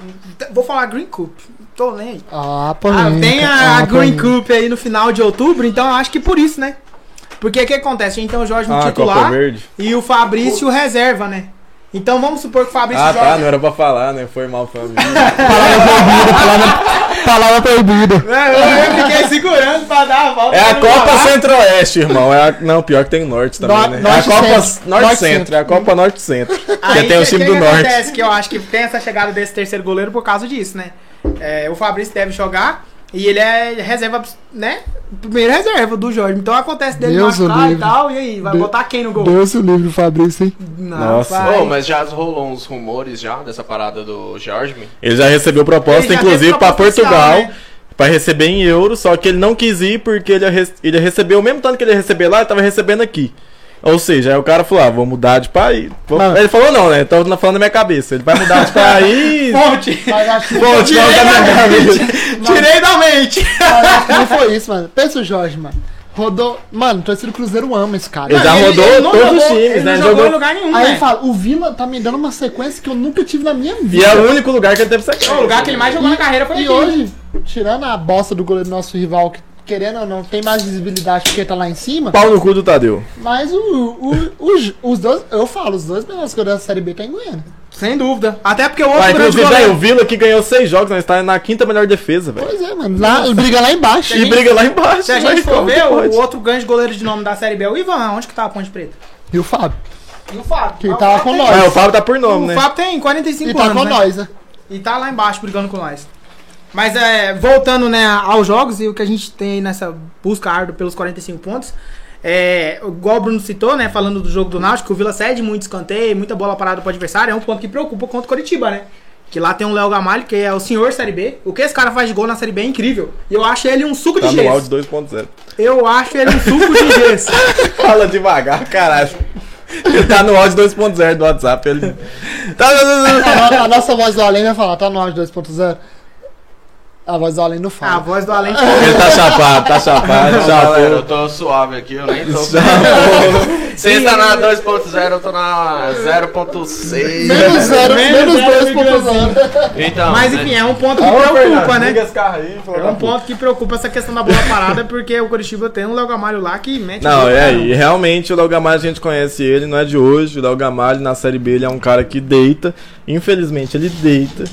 Vou falar Green Cup. Tô nem aí. Ah, Ah, tem a, ah, Green polêmica. Cup aí no final de outubro, então eu acho que por isso, né? Porque o que acontece? Tem o Jorge no Ah, titular Verde. e o Fabrício reserva, né? Então vamos supor que o Fabrício Ah, joga. tá. Não era pra falar, né? Foi mal família. Palavra proibida. É, eu fiquei segurando pra dar a volta. É a Copa. Centro-Oeste, irmão. É a... Não, pior que tem o Norte também, No- né? Norte é a Copa Centro. Norte, Centro. É a Copa Norte Centro. Porque tem o time do que Norte. acontece? Que eu acho que tem essa chegada desse terceiro goleiro por causa disso, né? É, o Fabrício deve jogar E ele é reserva, né? Primeiro reserva do Jorge. Então acontece dele Deus machucar e livre. tal. E aí, vai De- botar quem no gol? Deus o livre, Fabrício, hein? Não, Nossa. Ô, mas já rolou uns rumores já dessa parada do Jorge? Ele já recebeu proposta, já inclusive, proposta Portugal. né? Pra receber em euro, só que ele não quis ir porque ele ia, ele ia receber o mesmo tanto que ele ia receber lá, ele tava recebendo aqui. Ou seja, aí o cara falou: ah, vou mudar de país. Vou- Não. Ele falou: não, né? Então falando na minha cabeça. Ele vai mudar de país. Fonte! Pô, Tirei da minha da cabeça. Tirei da mente! não foi isso, mano. Pensa o Jorge, mano. Rodou. Mano, o torcedor do Cruzeiro ama esse cara. Ele já Mano, rodou ele não todos jogou- os times, ele né? Não jogou Jogou- em lugar nenhum, Aí né? ele fala, o Vila tá me dando uma sequência que eu nunca tive na minha vida. E é o único lugar que ele teve sequência. O lugar que ele mais jogou na carreira foi E aqui. hoje, tirando a bosta do goleiro do nosso rival, que querendo ou não, tem mais visibilidade porque tá lá em cima. Pau no cu do Tadeu. Mas o, o- os, os dois, eu falo, os dois melhores goleiros da Série B tá em Goiânia. Sem dúvida. Até porque o outro grande inclusive, velho, o goleiro... Vila que ganhou seis jogos, nós tá na quinta melhor defesa, velho. Pois é, mano. Lá, briga lá embaixo. E briga lá embaixo. Se a gente for ver, o outro grande goleiro de nome da Série B é o Ivan. Onde que tá a Ponte Preta? E o Fábio. E o Fábio. Que Ah, o tava Fábio com tem- nós. Ah, o Fábio tá por nome, O né? Fábio tem 45 E tá anos, com né? nós, né? E tá lá embaixo brigando com nós. Mas é, voltando né, aos jogos e o que a gente tem aí nessa busca árdua pelos 45 pontos. É, igual o Bruno citou, né? Falando do jogo do Náutico, o Vila cede muito escanteio, muita bola parada pro adversário. É um ponto que preocupa contra o Coritiba, né? Que lá tem um Léo Gamalho, que é o senhor Série B. O que esse cara faz de gol na Série B é incrível. E eu acho ele um suco Tá de no gesso. áudio 2.0. Eu acho ele um suco de gesso. Fala devagar, caralho. Ele tá no áudio 2.0 do WhatsApp. Ele. Tá, tá, tá, tá. A nossa voz do além vai falar, tá no áudio 2.0. A voz do além não A fala. voz do além. Ele tá chapado, tá chapado, Não, galera, eu tô suave aqui, eu nem tô. Chapou. Você tá na 2.0, eu tô na 0.6. Menos zero, Menos menos zero, 2.0. Então, Mas né? enfim, é um ponto que preocupa, Fernando, né? É um ponto que preocupa essa questão da bola parada, porque o Curitiba tem um Léo Gamalho lá que mete Não, é, e realmente o Léo Gamalho a gente conhece ele, não é de hoje. O Léo Gamalho na Série B ele é um cara que deita. Infelizmente ele deita.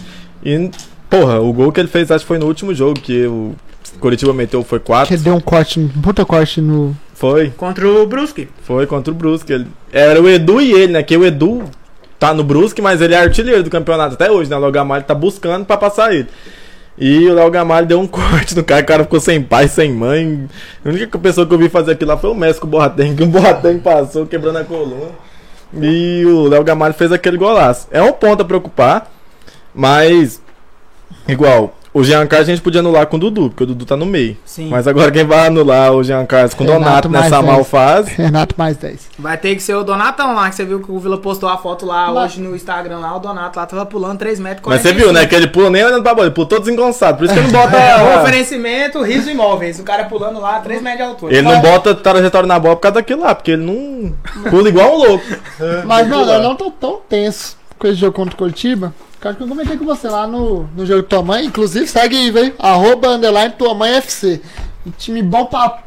E, porra, o gol que ele fez acho que foi no último jogo, que o Curitiba meteu foi 4. Que deu um corte, um puta corte no. Foi, Contra o Brusque. foi contra o Brusque. Ele, era o Edu e ele, né? Que o Edu tá no Brusque, mas ele é artilheiro do campeonato até hoje, né? O Léo Gamalho tá buscando pra passar ele. E o Léo Gamalho deu um corte no cara, o cara ficou sem pai, sem mãe. A única pessoa que eu vi fazer aquilo lá foi o Messi com o Boateng, que o Boateng passou quebrando a coluna. E o Léo Gamalho fez aquele golaço. É um ponto a preocupar, mas igual, o Jean Carlos a gente podia anular com o Dudu, porque o Dudu tá no meio. Sim. Mas agora quem vai anular o Jean Carlos com o Donato nessa 10. mal fase? Renato mais 10. Vai ter que ser o Donatão lá, que você viu que o Vila postou a foto lá Mas- hoje no Instagram lá, o Donato lá tava pulando 3 metros Mas você viu, né? Que ele pula nem olhando pra bola, ele pulou todo desengonçado. Por isso que ele não bota. É, o oferecimento, riso imóveis. O cara pulando lá 3 metros de altura. Ele não bota trajetória na bola por causa daquilo lá, porque ele não pula igual um louco. Mas, mano, eu não tô tão tenso com esse jogo contra o Curitiba. que eu Acho que eu comentei com você lá no, no jogo de tua mãe. Inclusive, segue aí, velho. Arroba underline tua mãe FC. Um time bom pra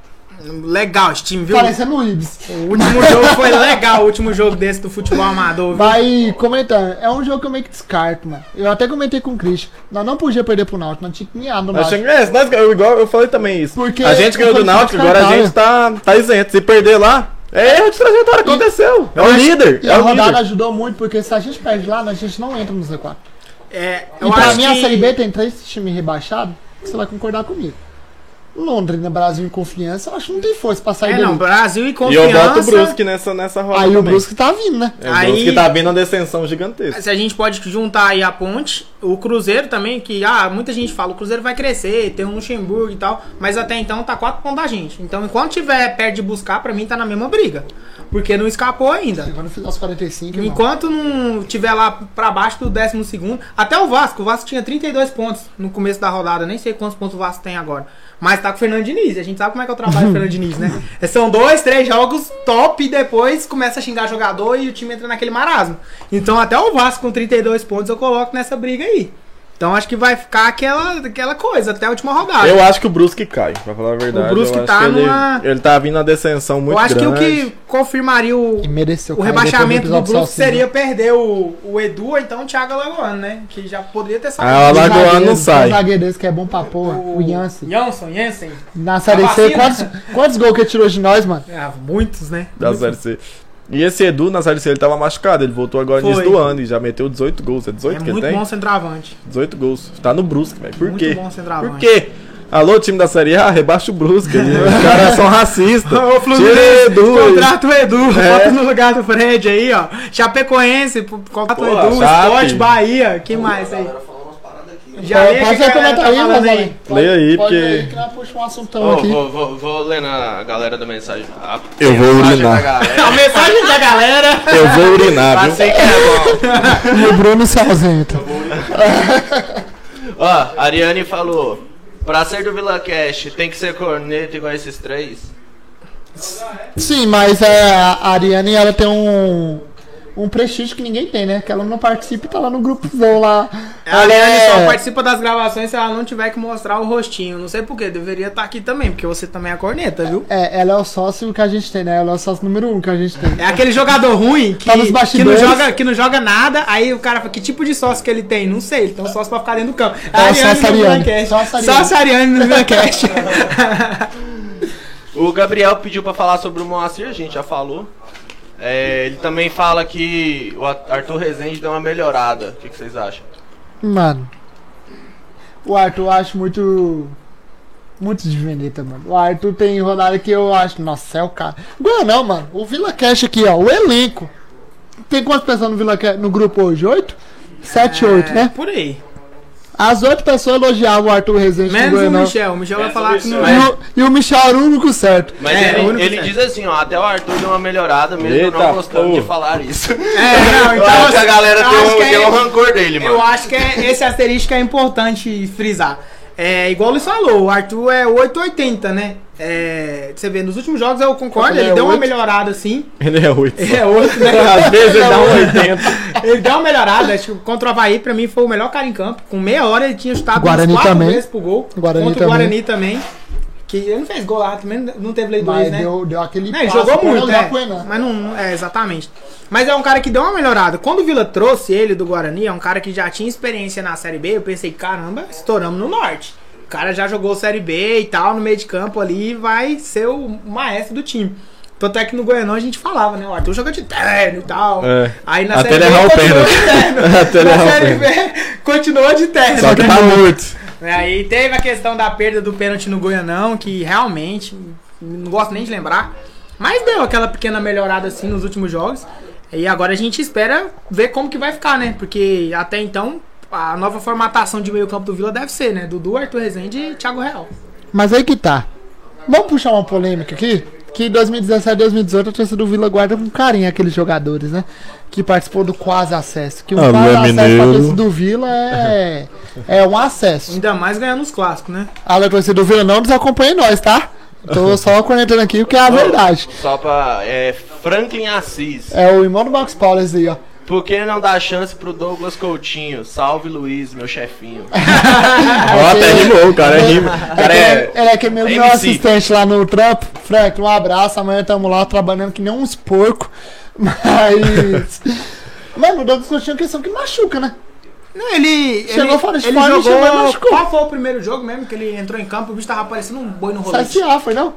Legal esse time, viu? parecendo o Ibis. O último jogo foi legal, o último jogo desse do futebol amador. viu? Vai comentando. É um jogo que eu meio que descarto, mano. Eu até comentei com o Christian. Nós não podia perder pro Náutico. Nós tinha que ganhar no Nós Náutico. chegamos- é, nós- eu, igual eu falei também isso. Porque a gente ganhou do Náutico, agora a gente tá, tá isento. Se perder lá, é erro de trajetória, aconteceu. É o líder. E É a o rodada líder. ajudou muito, porque se a gente perde lá, a gente não entra no Z4. É, E pra mim, que... a Série B tem três times rebaixados. Você vai concordar comigo. Londrina, Brasil e Confiança, eu acho que não tem força pra sair É, não, Brasil e E eu confiança. boto o Brusque nessa, nessa roda Aí o também. Brusque tá vindo, né? É, o Aí- Brusque tá vindo uma descensão gigantesca. Se a gente pode juntar aí a ponte, o Cruzeiro também, que ah, muita gente fala, o Cruzeiro vai crescer, tem um Luxemburgo e tal, mas até então tá quatro pontos da gente. Então enquanto tiver perto de buscar, pra mim tá na mesma briga. Porque não escapou ainda. Quando fizer os 45, irmão. Enquanto não tiver lá pra baixo do 12 segundo, até o Vasco, o Vasco tinha 32 pontos no começo da rodada, nem sei quantos pontos o Vasco tem agora. Mas tá com o Fernando Diniz, a gente sabe como é que é o trabalho do Fernando Diniz, né? São dois, três jogos top e depois começa a xingar jogador e o time entra naquele marasmo. Então até o Vasco com 32 pontos eu coloco nessa briga aí. Então acho que vai ficar aquela, aquela coisa até a última rodada. Eu acho que o Brusque cai, pra falar a verdade. O Brusque tá que ele, numa- ele tá vindo a descensão muito eu acho grande. que o que confirmaria o, E mereceu O rebaixamento do Brusque Salsicha. seria perder o, o Edu ou então o Thiago Alagoano, né? Que já poderia ter Ah, o saído. Alagoano não sai. Zagueiro desse que é bom pra porra. O Jansen. Jansson, Jensen. Na Série C, vacina. quantos, quantos gols que ele tirou de nós, mano? Ah, muitos, né? da Série C. E esse Edu na Série C ele tava machucado, ele voltou agora no início do ano e já meteu 18 gols. É 18 É que ele muito tem? bom centroavante. 18 gols. Tá no Brusque, velho. Por muito quê? bom centroavante. Por quê? Alô, time da Série A, rebaixa o Brusque. Os caras são racistas. Ô, Tira Fluminense, Edu contrata o Edu, É. bota no lugar do Fred aí, ó. Chapecoense, contrata o Edu, Chape. Sport, Bahia, que mais aí? Já lê Pode aqui ser que a galera comentar tá aí, mas aí. Leia aí, Pode porque- ler aí que nós puxa um assuntão Ô, aqui. vou, vou, vou ler na galera da mensagem. A Eu vou mensagem urinar. A mensagem da galera. Eu vou urinar, viu? Passei que é bom. E o Bruno se ausenta. Ó, a Ariane falou. Pra ser do Vila Cash, tem que ser corneta igual esses três? Sim, mas é, a Ariane ela tem um, um prestígio que ninguém tem, né? Que ela não participa e tá lá no grupozão lá. A Ela Ariane é- só participa das gravações se ela não tiver que mostrar o rostinho. Não sei porquê, deveria estar aqui também, porque você também é corneta, viu? É, ela é o sócio que a gente tem, né? Ela é o sócio número um que a gente tem. É aquele jogador ruim que, Tá que, não joga, que não joga nada, aí o cara fala, que tipo de sócio que ele tem? Não sei, ele tem um sócio pra ficar dentro do campo. É o sócio no Ariane. Sócio Ariane. Sócio Ariane no Vilancast. O Gabriel pediu pra falar sobre o Moacir, a gente já falou. É, ele também fala que o Arthur Rezende deu uma melhorada. O que, que vocês acham? Mano, o Arthur eu acho muito. Muito de veneta, mano. O Arthur tem rodada que eu acho. Nossa, é o cara. Igual não, mano. O Vila Cash aqui, ó. O elenco. Tem quantas pessoas no, Vila Cash, no grupo hoje? Oito? Sete, oito, né? Por aí. As oito pessoas elogiavam o Arthur Rezende no Menos o Goianão. Michel. O Michel vai falar o que não. E é. o, e o Michel era o único certo. Mas É, o ele, único ele certo. diz assim, ó, até o Arthur deu uma melhorada, mesmo Eita, não gostando de porra. falar isso. É, não, Eu então, acho que a galera eu tem acho um, que é- tem um rancor dele, Eu mano. acho que é- esse asterisco é importante frisar. É igual o Luiz falou, o Arthur é 880, né? É, você vê, nos últimos jogos eu concordo, Ele ele é deu uma 8. melhorada assim. Ele é 8. Ele é 8, né? Às vezes ele dá um 80. Ele deu uma melhorada, acho que contra o Havaí, pra mim, foi o melhor cara em campo. Com meia hora ele tinha chutado Guarani umas quatro também. vezes pro gol. Guarani contra também. o Guarani também. Que ele não fez gol lá, também não teve lei 2, Mas né? deu, deu aquele Não, jogou muito, é, Enan. mas não, é, exatamente. Mas é um cara que deu uma melhorada. Quando o Vila trouxe ele do Guarani, é um cara que já tinha experiência na Série B, eu pensei, caramba, estouramos no Norte. O cara já jogou Série B e tal, no meio de campo ali, vai ser o maestro do time. Tanto é que no Goianão a gente falava, né? O Arthur joga de terno e tal. É. Aí na Até Série ele B errar o continuou pênalti. de terno. Até ele na errar o Série B continuou de terno. Só que tá morto. Aí teve a questão da perda do pênalti no Goianão, que realmente não gosto nem de lembrar. Mas deu aquela pequena melhorada assim nos últimos jogos. E agora a gente espera ver como que vai ficar, né? Porque até então a nova formatação de meio campo do Vila deve ser, né? Dudu, Arthur Rezende e Thiago Real. Mas aí que tá. Vamos puxar uma polêmica aqui? Que em 2017 2018 a torcida do Vila guarda com carinho aqueles jogadores, né? Que participou do quase acesso. Que o Ah, quase acesso pra Mineiro. torcida do Vila é, é um acesso. Ainda mais ganhando os clássicos, né? A torcida do Vila não desacompanha nós, tá? Tô só cornetando aqui porque é a verdade. Só pra. É, Franklin Assis. É o irmão do Max Paulo esse aí, ó. Por que não dá chance pro Douglas Coutinho? Salve Luiz, meu chefinho. Ó, até rimou, o cara rima. O cara é. Ele é aquele meu, meu MC. assistente lá no trampo. Frank, um abraço. Amanhã tamo lá trabalhando que nem uns porco. Mas. Mano, o Douglas Coutinho é uma questão que machuca, né? Não, ele. Chegou ele, fora de ele e e jogou. machucou. Qual foi o primeiro jogo mesmo que ele entrou em campo? O bicho tava parecendo um boi no rolete. CSA, foi não?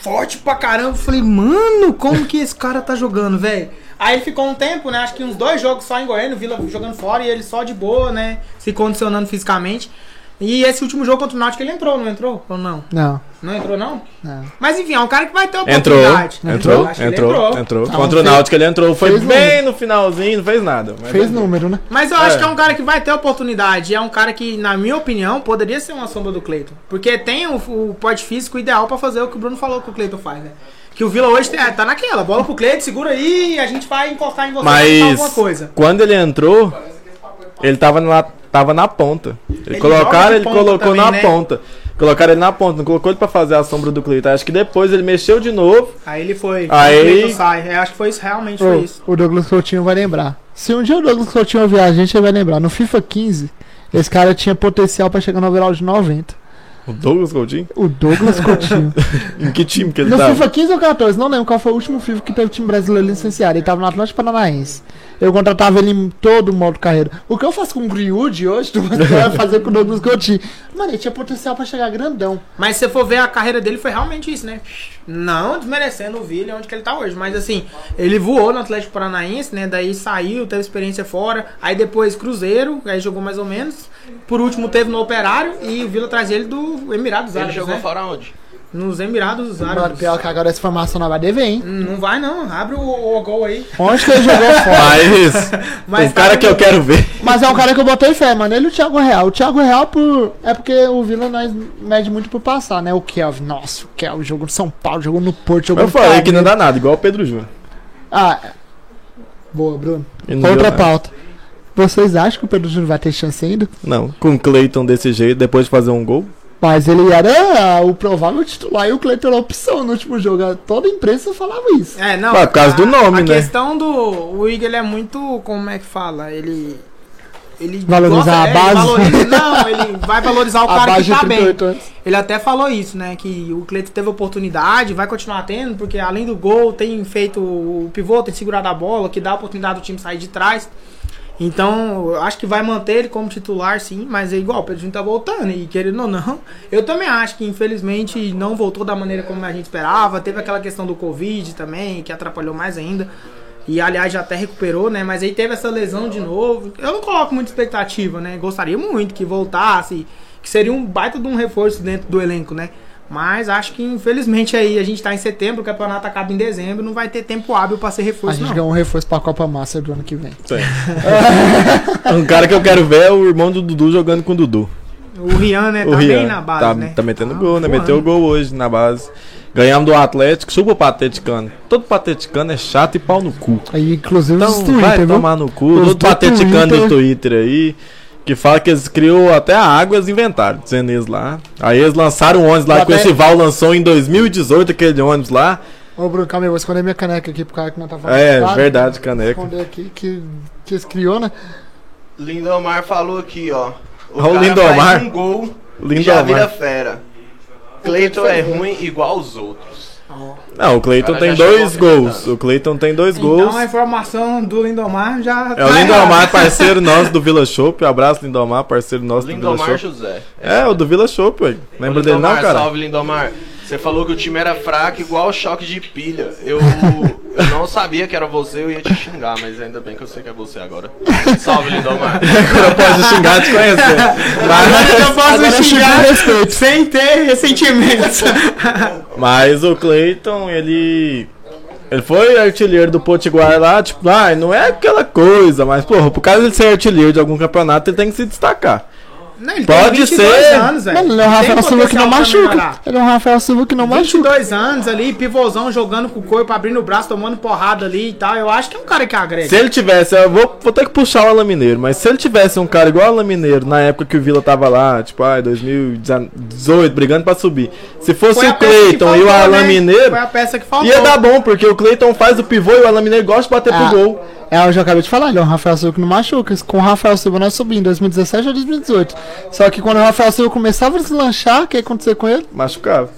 forte pra caramba. Eu falei, mano, como que esse cara tá jogando, velho? Aí ele ficou um tempo, né? Acho que uns dois jogos só em Goiânia, o Vila jogando fora e ele só de boa, né? Se condicionando fisicamente. E esse último jogo contra o Náutico ele entrou, não entrou? Ou não? Não, Não entrou, não? não. Mas enfim, é um cara que vai ter Entrou, oportunidade. entrou, Acho que ele entrou, entrou. Não, Contra o Náutico ele entrou. Foi fez bem no finalzinho, não fez nada. mas Fez entrou. número, né? Mas eu acho É. que é um cara que vai ter oportunidade. É um cara que, na minha opinião, poderia ser uma sombra do Cleiton. Porque tem o, o porte físico ideal pra fazer o que o Bruno falou que o Cleiton faz, né? Que o Vila hoje é, tá naquela, bola pro Cleiton, segura aí e a gente vai encostar em você pra tentar alguma Mas coisa. quando ele entrou, ele tava na, tava na ponta. Ele, Ele colocaram, ele colocou também, na né? ponta. Colocaram ele na ponta, não colocou ele pra fazer a sombra do Cleiton. Acho que depois ele mexeu de novo. Aí ele foi. Aí- o sai. Eu acho que foi isso, realmente foi Ô, isso. o Douglas Coutinho vai lembrar. Se um dia o Douglas Coutinho ouvir a gente, ele vai lembrar. No FIFA 15, esse cara tinha potencial pra chegar no overall de 90. O Douglas Coutinho? O Douglas Coutinho. Em que time que ele No tava? FIFA 15 ou 14, não lembro qual foi o último FIFA que teve time brasileiro licenciado. Ele tava no Atlético Paranaense. Eu contratava ele em todo o modo carreira. O que eu faço com o Greenwood hoje, tu vai fazer com o Douglas Coutinho. Mano, ele tinha potencial pra chegar grandão. Mas se você for ver a carreira dele, foi realmente isso, né? Não desmerecendo o Vila onde que ele tá hoje, mas assim, ele voou no Atlético Paranaense, né? Daí saiu, teve experiência fora, aí depois Cruzeiro, aí jogou mais ou menos. Por último teve no Operário e o Vila traz ele do Emirados Ele Árabes, jogou né? fora onde? Nos Emirados Mano, Árabes. pior que agora essa informação não vai dever, hein? Não vai não, abre o, o gol aí. Onde que ele jogou fora? Mas, Mas o cara tá que eu quero ver. Mas é um cara que eu botei fé, mano. Ele e o Thiago Real. O Thiago Real por... é porque o Vila nós mede muito por passar, né? O Kelvin. Nossa, o Kelvin jogou no São Paulo, jogou no Porto, jogou Eu no falei que não dá nada, igual o Pedro Júnior. Ah, é. boa, Bruno. Outra pauta. Vocês acham que o Pedro Júnior vai ter chance ainda? Não, com o Cleiton desse jeito, depois de fazer um gol. Mas ele era o provável titular e o Cleiton era a opção no último jogo. Toda a imprensa falava isso. É, não. Ah, por causa a- do nome, a né? questão do. O Igor ele é muito. Como é que fala? Ele. Ele Valorizar a é, base. Ele valoriza, não, ele vai valorizar o cara que tá bem. 38 anos. Ele até falou isso, né? Que o Cleiton teve oportunidade, vai continuar tendo, porque além do gol, tem feito o pivô, tem segurado a bola, que dá a oportunidade do time sair de trás. Então, eu acho que vai manter ele como titular, sim, mas é igual, o Pedro Júnior tá voltando, e querendo ou não, eu também acho que infelizmente não voltou da maneira como a gente esperava. Teve aquela questão do Covid também, que atrapalhou mais ainda. E aliás já até recuperou, né? Mas aí teve essa lesão de novo. Eu não coloco muita expectativa, né? Gostaria muito que voltasse, que seria um baita de um reforço dentro do elenco, né? Mas acho que infelizmente aí a gente tá em setembro, o campeonato acaba em dezembro, não vai ter tempo hábil pra ser A reforço, gente não. ganhou um reforço pra Copa Master do ano que vem. Tem. um cara que eu quero ver é o irmão do Dudu jogando com o Dudu. O Rian, né, o tá Rian. bem na base, tá, né? tá metendo Ah, gol, né? voando. Meteu gol hoje na base. Ganhamos do Atlético, chupa o pateticano. Todo pateticano é chato e pau no cu. Aí, inclusive, Então os Twitter, vai viu? tomar no cu. Os Todo do pateticano do. Twitter aí. Que fala que eles criou até a água, eles inventaram, dizendo eles lá. Aí eles lançaram um ônibus lá, que esse Val lançou em 2018, aquele ônibus lá. Ô, Bruno, calma aí, vou esconder minha caneca aqui pro cara que não tá falando. É, Claro, verdade, Vou caneca. esconder aqui que, que eles criou, né? Lindomar falou aqui, ó. O o Lindomar. um gol e já vira Lindomar. fera. Cleiton é ruim igual os outros. Não, o Cleiton tem dois gols. O Cleiton tem dois Então gols. a informação do Lindomar já É o tá Lindomar, parceiro nosso do Vila Shop. Abraço, Lindomar, parceiro nosso do Vila Lindomar Shop. José. É, o do Vila Shop, ué. Lembra Ô, dele não, Lindomar, cara? Salve, Lindomar. Você falou que o time era fraco igual choque de pilha. Eu, eu não sabia que era você, eu ia te xingar, mas ainda bem que eu sei que é você agora. Salve, Lindomar. Agora pode xingar te conhecer. Mas eu posso xingar respeito. sem ter ressentimentos. Mas o Cleiton, ele. Ele foi artilheiro do Potiguar lá, tipo, ah, não é aquela coisa, mas, porra, por causa de ser artilheiro de algum campeonato, ele tem que se destacar. Não, ele Pode tem 22 ser. anos, velho. Mano, ele é um Rafael Silva que não machuca. Ele é um Rafael Silva que não machuca. 22 anos ali, pivôzão jogando com o corpo, abrindo o braço, tomando porrada ali e tal. Eu acho que é um cara que agrega. Se ele tivesse, eu vou, vou ter que puxar o Alan Mineiro, mas se ele tivesse um cara igual o Alan Mineiro, na época que o Vila tava lá, tipo, ah, 2018, brigando pra subir. Se fosse o Cleiton e o Alan né? Mineiro, Foi a peça que faltou. ia dar bom, porque o Cleiton faz o pivô e o Alan Mineiro gosta de bater Ah, pro gol. É, eu já acabei de falar, ele é um Rafael Silva que não machuca. Com o Rafael Silva nós subimos em 2017 ou 2018. Só que quando o Rafael Silva começava a deslanchar, o que aconteceu com ele? Machucava.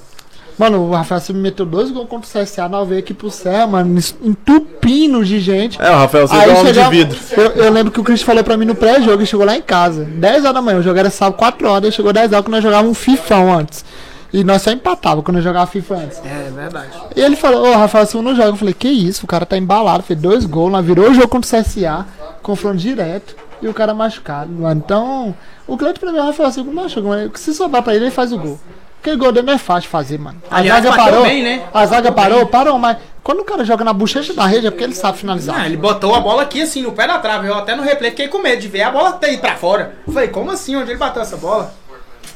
Mano, o Rafael Silva meteu dois gols contra o CSA na veio aqui pro Serra, mano, entupindo de gente. É, o Rafael Silva é um homem de vidro. Eu, eu lembro que o Chris falou pra mim no pré-jogo e chegou lá em casa. 10 horas da manhã, o jogo era sábado, 4 horas, ele chegou 10 horas que nós jogávamos um fifão antes. E nós só empatava quando eu jogava FIFA antes. É verdade. E ele falou, ô, Rafael Silva não joga. Eu falei, que isso, o cara tá embalado, fez dois gols, nós virou o jogo contra o CSA, confronto direto, e o cara machucado, mano. Então, o Cleiton pra mim, o Rafael Silva não machuca, mano. Se sobrar pra ele, ele faz o gol. Aquele gol dele não é fácil de fazer, mano. A Aliás, zaga parou, bem, né? a zaga parou, parou, mas quando o cara joga na bochecha da rede é porque ele sabe finalizar. Ah, ele botou a bola aqui assim, no pé da trave. Eu até no replay fiquei com medo de ver a bola ter ido pra fora. Eu falei, como assim? Onde ele bateu essa bola?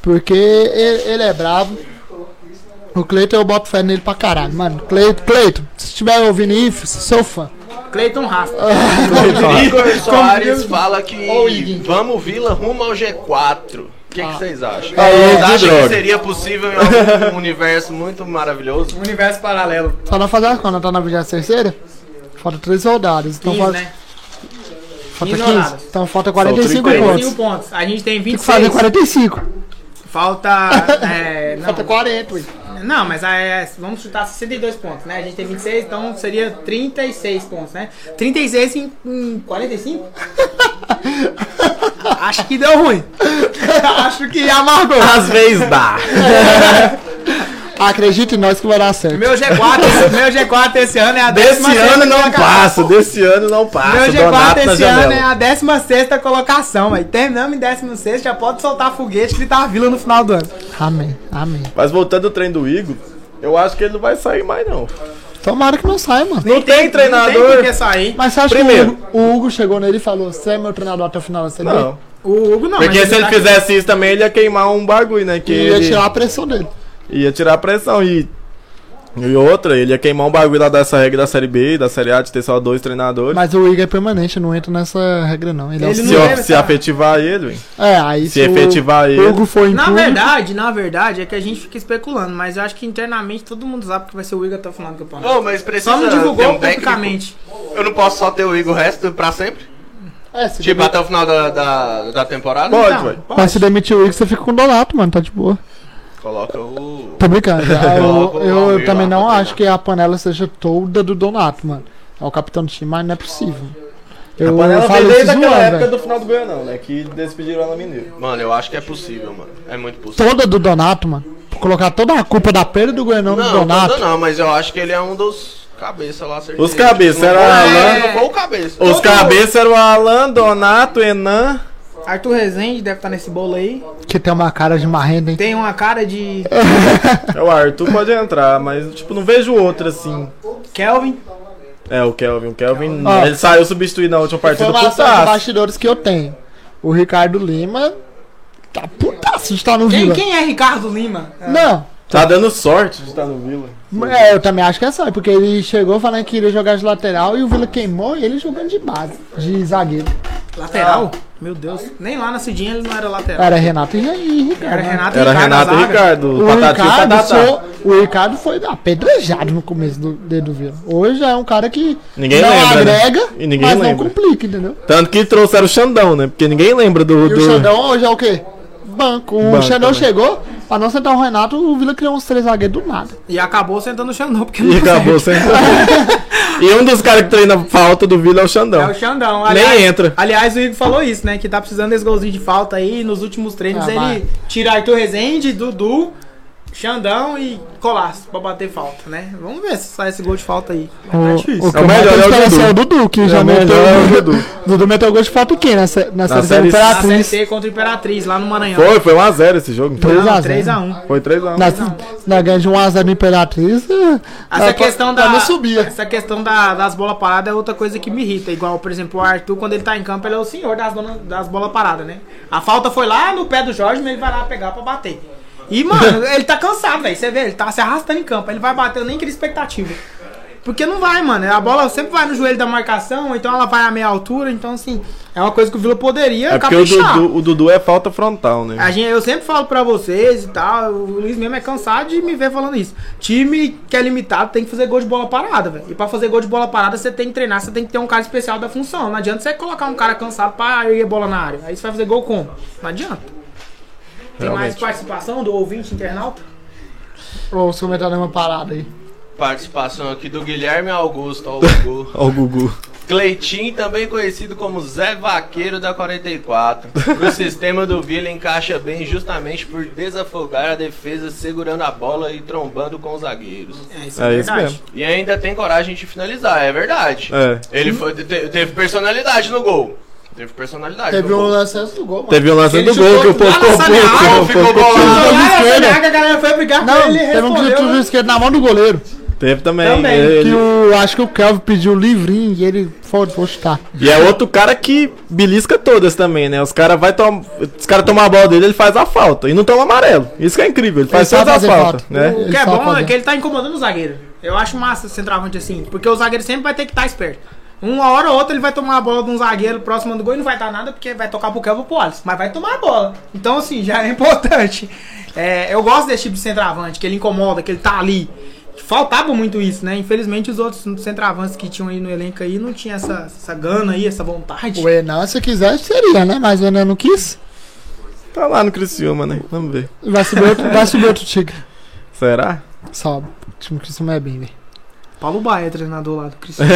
Porque ele, ele é bravo. O Cleiton eu boto fé nele pra caralho, mano. Cleiton, Cleiton, se estiver ouvindo isso, sou fã. Cleiton Rafa. Igor Soares fala que vamos Vila rumo ao G4. O que que vocês acham? Aí, Vocês que acham que seria possível em algum universo muito maravilhoso? Universo paralelo. Só não fazer contas, tá na 23 Falta 3 rodadas. Então 15, falta, né? falta 15 15. rodadas. Então falta 45 30. pontos. 45 pontos. A gente tem Tem que fazer 26. 45. Falta. É, não. Falta 40, ui. Não, mas é, vamos chutar 62 pontos, né? A gente tem 26, então seria 36 pontos, né? 36 em, em 45? Acho que deu ruim. Acho que amargou. Às vezes dá. Acredite em nós que vai dar certo. Meu G4, esse, meu G4 esse ano é a Desse décima ano sexta não passa, desse ano não passa. Meu Donato G4 na esse ano é a 16 colocação, velho. Terminamos em 16, já pode soltar foguete e gritar a vila no final do ano. Amém, amém. Mas voltando ao trem do Igor, eu acho que ele não vai sair mais, não. Tomara que não saia, mano. Não tem treinador. Não tem que sair. Mas você acha Primeiro. que o Hugo, o Hugo chegou nele e falou: Você é meu treinador até o final da CB? Não. O Hugo não. Porque mas se ele tá- fizesse isso também, ele ia queimar um bagulho, né? Que E ia ele tirar a pressão dele. Ia tirar a pressão. E, e outra, ele ia queimar um bagulho lá dessa regra da Série B, da Série A, de ter só dois treinadores. Mas o Igor é permanente, não entra nessa regra, não. Ele, é o Ele se, não se afetivar ele, velho. É, aí Se o efetivar ele. Hugo foi Na tudo, verdade, na verdade, é que a gente fica especulando, mas eu acho que internamente todo mundo sabe que vai ser o Igor até o final do campeonato. Ô, mas precisa Só não divulgou um publicamente. Eu não posso só ter o Igor resto pra sempre? É, se Tipo, demi- até o final da, da, da temporada? Pode, Então, velho. pode. Mas se demitir o Igor, você fica com o Donato, mano, tá de boa. Coloca o... Tô brincando. Eu o eu Almir também não acho que a panela seja toda do Donato, mano. É o capitão do time, mas não é possível. A Eu panela falo veio desde aquela zoando, época velho. do final do Goianão, né? Que despediram ela mineiro. Mano, eu acho que é possível, mano. É muito possível. Toda do Donato, mano. Colocar toda a culpa da perda do Goianão no Não, Donato. toda não, mas eu acho que ele é um dos cabeça lá, certeza. Os cabeça, Não era foi- Alan. Não o cabeça. Os cabeças eram o Alan, Donato, Enan. Arthur Rezende deve estar nesse bolo aí. Que tem uma cara de marrenda, hein? Tem uma cara de É o Arthur pode entrar, mas tipo, não vejo outro assim. Kelvin. É, o Kelvin. O Kelvin, Ó. ele saiu substituir na última partida por Tassi. bastidores que eu tenho. O Ricardo Lima tá putaço de estar no Quem, Vila. quem é Ricardo Lima? Não. Tá dando sorte de estar no Vila. É, eu também acho que é só, porque ele chegou falando que iria jogar de lateral e o Vila queimou e ele jogando de base, de zagueiro. Lateral? Meu Deus. Nem lá na Cidinha ele não era lateral. Era Renato e Ricardo. Era né? Renato Era e Ricardo. Renato e. O Patati Ricardo, o foi apedrejado no começo do dedo do Vila. Hoje é um cara que Ninguém não lembra, né? agrega, E ninguém mas lembra. não complica, entendeu? Tanto que trouxeram o Xandão, né? Porque ninguém lembra do. E do... o Xandão hoje é o quê? Banco. O Banco Xandão também. chegou, pra não sentar o Renato, o Vila criou uns três zagueiros do nada. E acabou sentando o Xandão, porque E não acabou sem. e um dos caras que treina falta do Vila é o Xandão. É o Xandão. Nem entra. Aliás, o Igor falou isso, né? Que tá precisando desse golzinho de falta aí. Nos últimos treinos Ah, ele vai. tira Arthur Rezende, Dudu, Xandão e Colasso pra bater falta, né? Vamos ver se sai esse gol de falta aí. Mas tá difícil. que É o melhor, é o Dudu. é o Dudu, que já o meteu é o o Dudu. Dudu meteu gol de falta o quê? Nessa, nessa Na série C. Na Imperatriz. Série C contra o Imperatriz, lá no Maranhão. Foi, foi 1x0 esse jogo. então. Três a Não, zero. 3x1. Foi 3x1. Na, na ganha de 1x0 no Imperatriz. é, Essa questão da. não subir. Essa questão da- das bolas paradas é outra coisa que me irrita. Igual, por exemplo, o Arthur, quando ele tá em campo, ele é o senhor das, das bolas paradas, né? A falta foi lá no pé do Jorge, mas ele vai lá pegar pra bater. E, mano, ele tá cansado, velho. Você vê, ele tá se arrastando em campo. Ele vai bater, eu nem queria expectativa. Porque não vai, mano. A bola sempre vai no joelho da marcação, então ela vai a meia altura. Então, assim, é uma coisa que o Vila poderia É porque o caprichar. Dudu, o Dudu é falta frontal, né? A gente, eu sempre falo pra vocês e tal, o Luiz mesmo é cansado de me ver falando isso. Time que é limitado tem que fazer gol de bola parada, velho. E pra fazer gol de bola parada, você tem que treinar, você tem que ter um cara especial da função. Não adianta você colocar um cara cansado pra ir a bola na área. Aí você vai fazer gol como? Não adianta. Tem mais participação do ouvinte internauta? Ou os comentários uma parada aí. Participação aqui do Guilherme Augusto, ó, o Gugu. Ó o Gugu. Cleitinho, também conhecido como Zé Vaqueiro da 44. O sistema do Vila encaixa bem justamente por desafogar a defesa segurando a bola e trombando com os zagueiros. É, isso É isso mesmo. E ainda tem coragem de finalizar, é verdade. É. Ele foi- te- teve personalidade no gol. Teve personalidade Teve um antes do gol, mano. Teve um lance Ele do gol que o chutou povo ficou puto. O ficou ficou bolado. Saniaga, a galera foi brigar Não, com ele teve um respondeu. chute esquerdo na mão do goleiro. Teve também. Também, ele- Que o, acho que o Kelvin pediu livrinho e ele foi, foi chutar. E é outro cara que belisca todas também, né? Os caras vai tom... Os cara tomam a bola dele, ele faz a falta. E não toma amarelo. Isso que é incrível. Ele faz sabe todas as faltas, falta. né? O que Ele é bom fazer. é que ele tá incomodando o zagueiro. Eu acho massa esse centroavante assim, porque o zagueiro sempre vai ter que estar esperto. Uma hora ou outra ele vai tomar a bola de um zagueiro próximo do gol e não vai dar nada porque vai tocar pro Kelvin ou pro Alisson. Mas vai tomar a bola. Então, assim, já é importante. É, eu gosto desse tipo de centroavante, que ele incomoda, que ele tá ali. Faltava muito isso, né? Infelizmente os outros centroavantes que tinham aí no elenco aí não tinha essa, essa gana aí, essa vontade. O Enan, se quiser, seria, né? Mas o Enan não quis. Tá lá no Criciúma, né? Vamos ver. Vai subir outro, vai subir outro tigre. Será? Sobe. O time do Criciúma é bem, velho. Paulo Baia, treinador lá do Cristiano.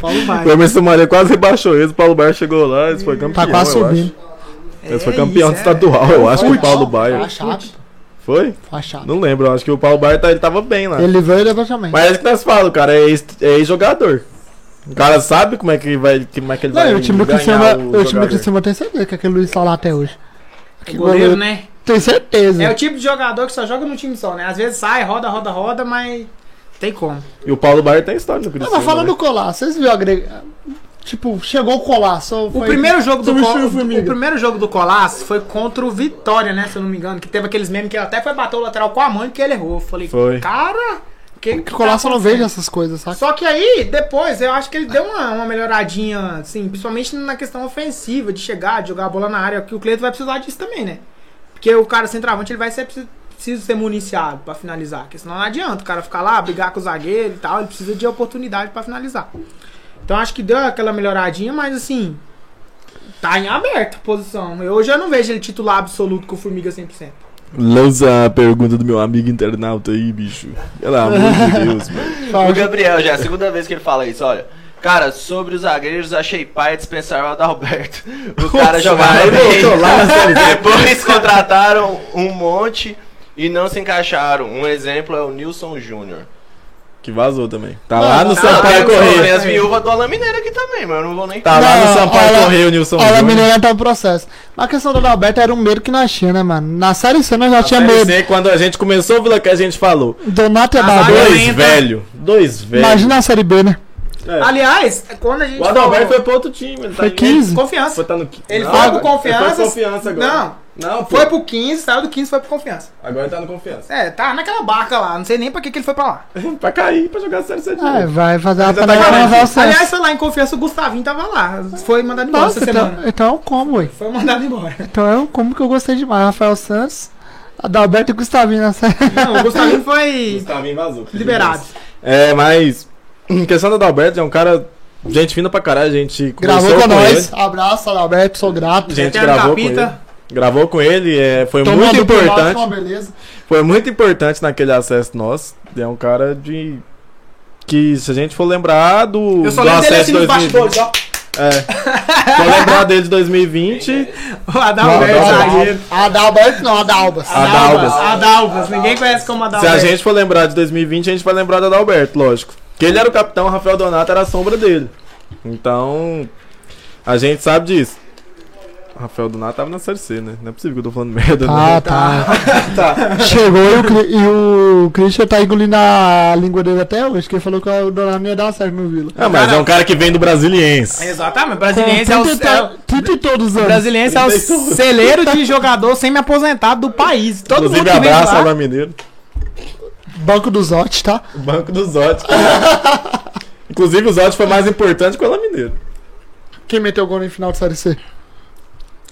Paulo O Baia. Emerson Maria quase rebaixou eles. O Paulo Baia chegou lá, eles foi campeão. Tá quase subindo. Foi É campeão isso, é. estadual, eu acho que o. Paulo Baia. Foi? Fachado. Não lembro, eu acho que o Paulo tá- ele tava bem lá. Ele veio e levou também. Mas é que nós falamos, cara, é ex- é ex-jogador. o cara sabe como é que vai, como é que ele Não, vai o time do Cristiano, o o time do. Cristiano tem certeza que aquele Luiz tá lá até hoje. Que O goleiro, né? Tem certeza. É o tipo de jogador que só joga num time só, né? Às vezes sai, roda, roda, roda, mas tem como. E o Paulo Baier tem história no Não, Cristiano. mas falando né? do Colar, vocês viram a agre- Tipo, chegou o Colar, só O foi- primeiro jogo do Col- o primeiro jogo do Colas foi contra o Vitória, né? Se eu não me engano, que teve aqueles memes que ele até foi bater o lateral com a mãe que ele errou. Eu Falei, Foi. cara, que O Colar só não vejo essas coisas, saca? Só que aí, depois, eu acho que ele deu uma, uma melhoradinha, assim, principalmente na questão ofensiva, de chegar, de jogar a bola na área, que o Cleiton vai precisar disso também, né? Porque o cara centroavante, ele vai ser preciso, precisa ser municiado pra finalizar, porque senão não adianta o cara ficar lá, brigar com o zagueiro e tal, ele precisa de oportunidade pra finalizar. Então acho que deu aquela melhoradinha, mas assim, tá em aberto a posição. Eu hoje eu não vejo ele titular absoluto com o Formiga 100%. Lança a pergunta do meu amigo internauta aí, bicho. Pelo amor de Deus, mano. O Gabriel já é a segunda vez que ele fala isso, olha. Cara, sobre os zagueiros, achei pai dispensar o Adalberto. O cara jogava bem. Depois contrataram um monte e não se encaixaram. Um exemplo é o Nilson Júnior. Que vazou também. Tá Não, lá no tá- Sampaio tem Correia. as viúvas do Alain Mineiro aqui também, mas eu não vou nem Tá lá no Não, Sampaio olha- Correia o Nilson Júnior. menina tá no processo. Mas a questão do Adalberto era um medo que nós tinha, né, mano? Na série C nós já tinha Série medo. C, quando a gente começou o Vila que a gente falou. Donato e zaga Dois lenta. velho. Dois velho. Imagina a série B, né? É. Aliás, quando a gente O Adalberto falou- foi pro outro time. Ele tá Foi em- 15. confiança. Foi, tá no... Ele Não, foi pro Confiança. Ele foi confiança agora. Não, Não, pô. foi pro 15, saiu do 15 foi pro confiança. Agora ele tá no confiança. É, tá naquela barca lá, não sei nem pra que, que ele foi pra lá. pra cair, pra jogar a Série C É, novo. vai fazer uma tá panela. Aliás, foi lá em confiança, o Gustavinho tava lá. Foi mandado embora Nossa, essa então, semana. então é um combo, ué. Foi mandado embora. Então é um combo que eu gostei demais. Rafael Santos, Adalberto e Gustavinho na série. Não, o Gustavinho foi Gustavinho vazou. liberado. É, mas. Em questão do Adalberto, é um cara. Gente fina pra caralho, a gente Gravou com com nós. Abraço, Adalberto, sou grato. A gente Eterno gravou com ele. Gravou com ele, é, foi Tomou muito importante. Foi muito importante naquele acesso nosso. É um cara de. Que se a gente for lembrar do, Eu só do lembro dele acesso assim de nos 2020. bastidores, ó. É. Se for lembrar dele de 2020, O Adalberto, zagueiro. Adalberto não, Adalbas. Adalbas. Adalbas. Ninguém conhece como se Adalberto. a gente for lembrar de 2020, a gente vai lembrar do Adalberto, lógico. Que ele era o capitão, o Rafael Donato era a sombra dele. Então, a gente sabe disso. O Rafael Donato tava na Série C, né? Não é possível que eu tô falando merda, Ah, né? tá. tá. Chegou e o, e o Christian tá engolindo a língua dele até hoje, que ele falou que o Donato não ia dar certo no Vila. Ah, mas é um cara que vem do Brasiliense. Exatamente, brasiliense é o, Com 30 é o- 30 e todos os anos. brasiliense é o 30 tudo. celeiro de jogador semi-aposentado do país. Todo mundo Inclusive, que vem abraço lá, Alain Mineiro. Banco do Zote, tá? O Banco do Zote. Inclusive, o Zote foi mais importante que o Alain Mineiro. Quem meteu gol no final de Série C?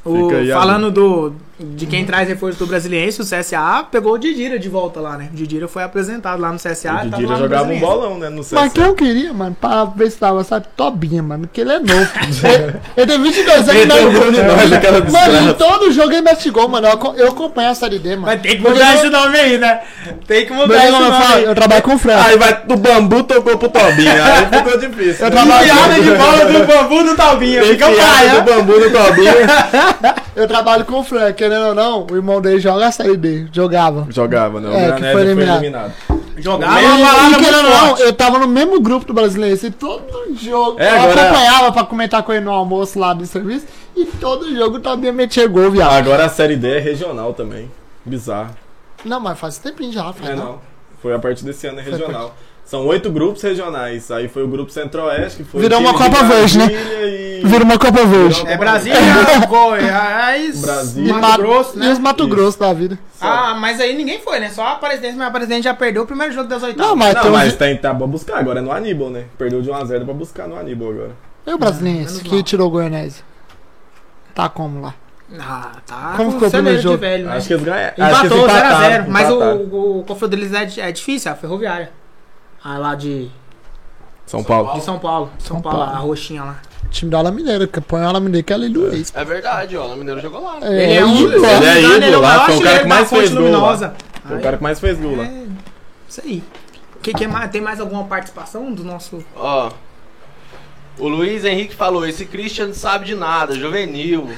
O- Fica aí falando do, de quem traz reforço do Brasiliense, o CSA pegou o Didira de volta lá, né? O Didira foi apresentado lá no CSA. o e tava Didira jogava um bolão, né? No Mas CSA. quem eu queria, mano, pra ver se tava, sabe, Tobinha, mano, porque ele é novo. ele, ele tem 22 anos, mas- de nós, aquela Mano, em todo jogo ele mete gol, mano. Eu, eu acompanho a Série D, mano. Mas tem que Porque mudar eu- esse nome aí, né? Tem que mudar Mas esse eu, nome eu trabalho com o Fred. Aí vai do bambu, tocou pro Tobinho. Aí ficou difícil. Eu trabalho- Piada de bola do bambu do Talbinha. Tem Fica paia. do bambu no Tobinho. Eu trabalho com o Fred, querendo ou não, o irmão dele joga a Série D. Jogava. Jogava, né? O É, que foi foi eliminado. eliminado. Jogava E- uma e, muito não, forte. eu tava no mesmo grupo do Brasileiro. E todo jogo. É, eu agora- acompanhava pra comentar com ele no almoço lá do serviço. E todo jogo Tobinha metia gol, viado. Agora a Série D é regional também. Bizarro. Não, mas faz tempinho já, faz É, não. não. Foi a partir desse ano é regional. São oito grupos regionais. Aí foi o grupo Centro-Oeste, que foi. Virou o uma Copa Verde, né? E... Vira uma Copa Verde. É Brasília, Goiás, Brasília. Mato Mato- Grosso, E né? os Mato Isso. Grosso da vida. Ah, mas aí ninguém foi, né? Só a presidente, mas a presidente já perdeu o primeiro jogo das oitavas. Não, mas, Não, tem mas tem, tá pra buscar agora é no Aníbal, né? Perdeu de 1x0 pra buscar no Aníbal agora. E o Brasiliense, que mal. tirou o Goianese? Tá como lá? Ah, tá. Como com ficou o primeiro jogo? velho, né? Acho que eles ganharam. Empatou empataram, 0x0. Mas empataram. o, o confronto deles é, é difícil, a ferroviária. Ah, lá de, São Paulo. de São Paulo. São, São Paulo, Paulo. a roxinha lá. Time da Ala Mineira, que põe a Ala Mineira que é aleluia. É verdade, ó. O Alain Mineiro jogou lá. né? É, Ele é um. ídolo. não Ele é me engano, ídolo lá, maior foi o cara que mais fez gol lá. Foi o cara que mais fez gol lá. é, Isso aí. Que, que mais, tem mais alguma participação do nosso. Ó. O Luiz Henrique falou: esse Christian não sabe de nada, juvenil.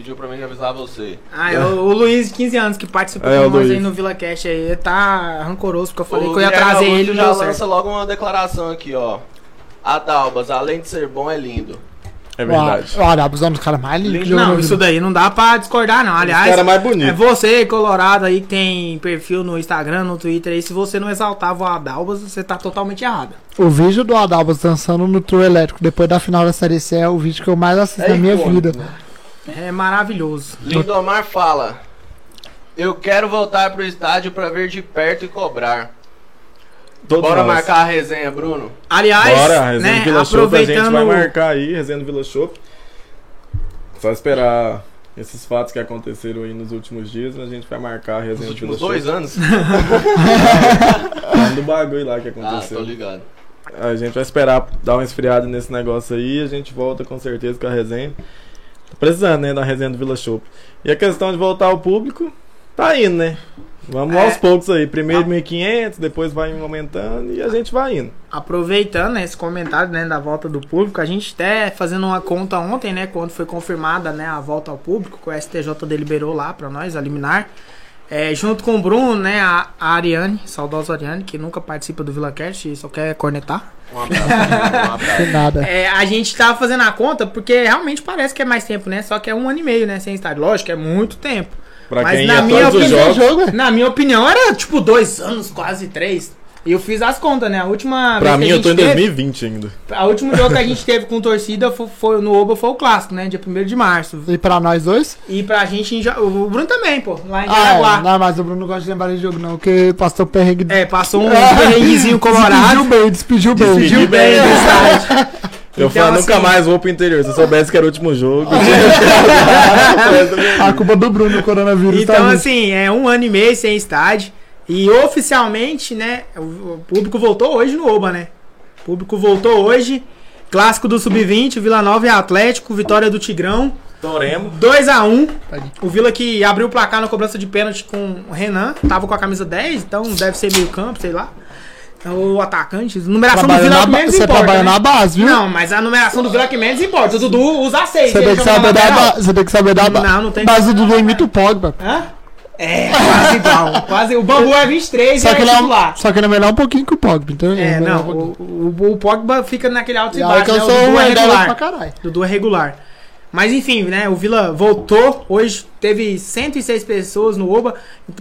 Pediu pra mim avisar você. Ah, é o, o Luiz, de 15 anos, que participou É, com nós aí no Vila Cash aí, tá rancoroso, porque eu falei O que eu ia Guilherme trazer Augusto ele já lança certo. logo uma declaração aqui, ó. Adalbas, além de ser bom, é lindo. É verdade. O Arábio é um dos caras mais lindos Não, isso daí não dá pra discordar, não. Aliás, cara mais bonito. é você, Colorado, aí que tem perfil no Instagram, no Twitter aí, se você não exaltava o Adalbas, você tá totalmente errado. O vídeo do Adalbas dançando no trio elétrico depois da final da Série C é o vídeo que eu mais assisto É na minha icônico, vida. né? É maravilhoso. Lindomar fala: Eu quero voltar pro estádio pra ver de perto e cobrar. Todos Bora nós. marcar a resenha, Bruno? Aliás, Bora, resenha né, do Vila Shop, a gente aproveitando... vai marcar aí, resenha do Vila Shop. Só esperar esses fatos que aconteceram aí nos últimos dias, a gente vai marcar a Nos resenha do Vila últimos Shop. dois anos? Do bagulho lá que Ah, aconteceu. tô ligado. A gente vai esperar dar uma esfriada nesse negócio aí a gente volta com certeza com a resenha. Tá precisando, né, da resenha do Vila Shop. E a questão de voltar ao público, tá indo, né? Vamos É. aos poucos aí. Primeiro 1.500, depois vai aumentando e a gente vai indo. Aproveitando né, esse comentário né, da volta do público, a gente até fazendo uma conta ontem, né? Quando foi confirmada né, a volta ao público, que o STJ deliberou lá pra nós, a liminar. É, junto com o Bruno, né? A, a Ariane, saudosa Ariane, que nunca participa do VilaCast e só quer cornetar. Um abraço. um abraço. Sem nada. É, a gente tava fazendo a conta porque realmente parece que é mais tempo, né? Só que é um ano e meio, né? Sem estádio. Lógico, é muito tempo. Pra Mas quem na ia minha todos os opinião- jogos. jogo. Na minha opinião, era tipo dois anos, quase três. E eu fiz as contas, né? A última Pra vez mim, que a eu tô em teve- 2020 ainda. A último jogo que a gente teve com torcida foi, foi- no Oba foi o clássico, né? Dia 1 de março. E pra nós dois? E pra gente, em o Bruno também, pô, lá em Ah, Jaraguá. é. não, mas o Bruno não gosta de lembrar de jogo, não, porque passou perrengue. É, passou um perrenguezinho Despediu colorado. bem, despediu bem. Despediu bem do do estádio. Eu Então, falo nunca assim- mais vou pro interior. Se eu soubesse que era o último jogo. A culpa do Bruno, o coronavírus tá Então, vindo. assim, é um ano e meio sem estádio. E oficialmente, né? O, o público voltou hoje no Oba, né? O público voltou hoje. Clássico do Sub-20, Vila Nova e Atlético, vitória do Tigrão. Toremos. 2x1. O Vila que abriu o placar na cobrança de pênalti com o Renan. Tava com a camisa 10, então deve ser meio campo, sei lá. O atacante. Numeração do Trabalha Vila na é o que menos Você importa. trabalha né? na base, viu? Não, mas a numeração do Vila que menos importa. O Dudu usa 6. Você tem que saber da ba- Você tem que saber da ba- Não, não tem base do Dudu imita o Pogba. Hã? É, quase igual. Quase. O Bambu é 23 e Só é que, ele é, titular. um- só que ele é melhor um pouquinho que o Pogba. Então É, melhor não. um. O, o, o Pogba fica naquele alto e E aí baixo. que eu né? O sou Dudu um é regular pra caralho. Dudu é regular. Mas enfim, né? O Vila voltou. Hoje teve 106 pessoas no Oba.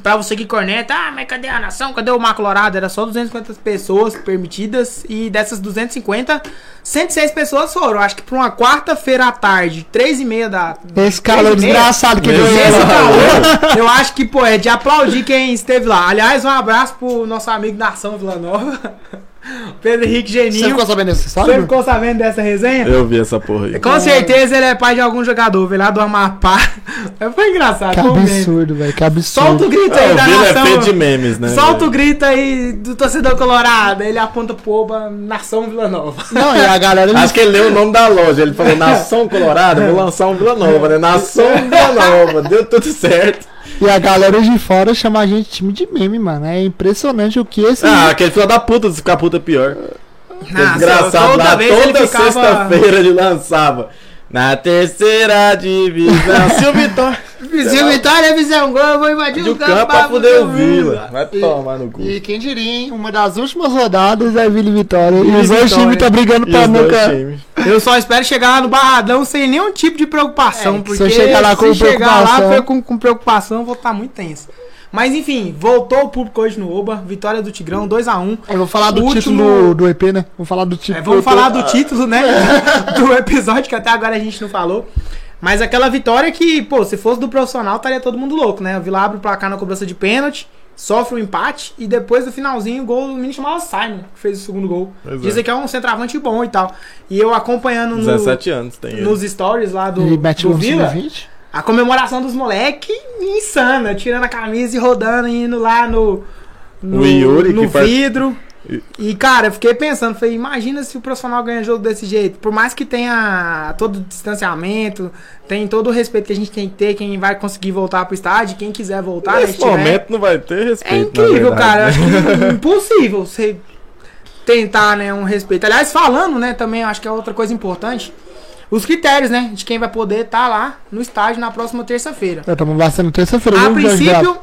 Pra você que corneta, ah, mas cadê a nação? Cadê o Mar Colorado? Era só 250 pessoas permitidas. E dessas 250, 106 pessoas foram. Acho que pra uma quarta-feira à tarde, 3 e meia da. Esse calor desgraçado que deu Esse ele. calor, eu acho que, pô, é de aplaudir quem esteve lá. Aliás, um abraço pro nosso amigo Nação Vila Nova, Pedro Henrique Você Geninho. ficou sabendo dessa Você história? ficou sabendo dessa resenha? Eu vi essa porra aí. Com certeza ele é pai de algum jogador, veio lá do Amapá. Foi engraçado, Que absurdo, velho. Que absurdo. Solta o grito É, aí o da Vila é nação. feito de memes, né? Solta o velho? grito aí do torcedor colorado. Ele aponta pro Oba, Nação Vila Nova. Não, e a galera. Acho que ele leu o nome da loja. Ele falou Nação Colorado, vou lançar um Vila Nova, né? Nação Vila Nova. Deu tudo certo. E a galera de fora chama a gente de time de meme, mano. É impressionante o que esse. Ah, aquele filho da puta, se ficar puta pior. Nossa, Desgraçado toda lá, toda ficava- sexta-feira ele lançava. Na terceira divisão. Se o Vitória Se o Vitória fizer um gol, eu vou invadir de o campo campo pra fuder o Vila. Vai tomar no cu. E quem diria, hein? Uma das últimas rodadas é Vila e Vitória. E e os dois times tá brigando E pra nunca. Eu só espero chegar lá no Barradão sem nenhum tipo de preocupação. É, que porque se eu chegar lá com se chegar preocupação- lá foi com, com preocupação, eu vou estar muito tenso. Mas enfim, voltou o público hoje no Oba. Vitória do Tigrão, 2x1. Eu vou falar do O título último- do, EP, né? Vou falar do título. É, vamos do falar do título, né? do episódio que até agora a gente não falou. Mas aquela vitória que, pô, se fosse do profissional, estaria todo mundo louco, né? O Vila abre o placar na cobrança de pênalti, sofre o empate e depois do finalzinho o gol do menino chamado Simon, que fez o segundo gol. Pois é. Dizem que é um centroavante bom e tal. E eu acompanhando no, 17 anos tem ele. nos stories lá do, E do um Vila, sub-20. A comemoração dos moleques insana, tirando a camisa e rodando, indo lá no, no, Yuri, no vidro. E- E, cara, eu fiquei pensando, falei, imagina se o profissional ganha jogo desse jeito. Por mais que tenha todo o distanciamento, tem todo o respeito que a gente tem que ter, quem vai conseguir voltar pro estádio, quem quiser voltar, né, Nesse se tiver- momento não vai ter respeito. é incrível, cara. Eu acho que impossível você tentar, né, um respeito. Aliás, falando, né, também, acho que é outra coisa importante. Os critérios, né? De quem vai poder estar lá no estádio na próxima terça-feira. Estamos vacinando terça-feira. A Jorge princípio?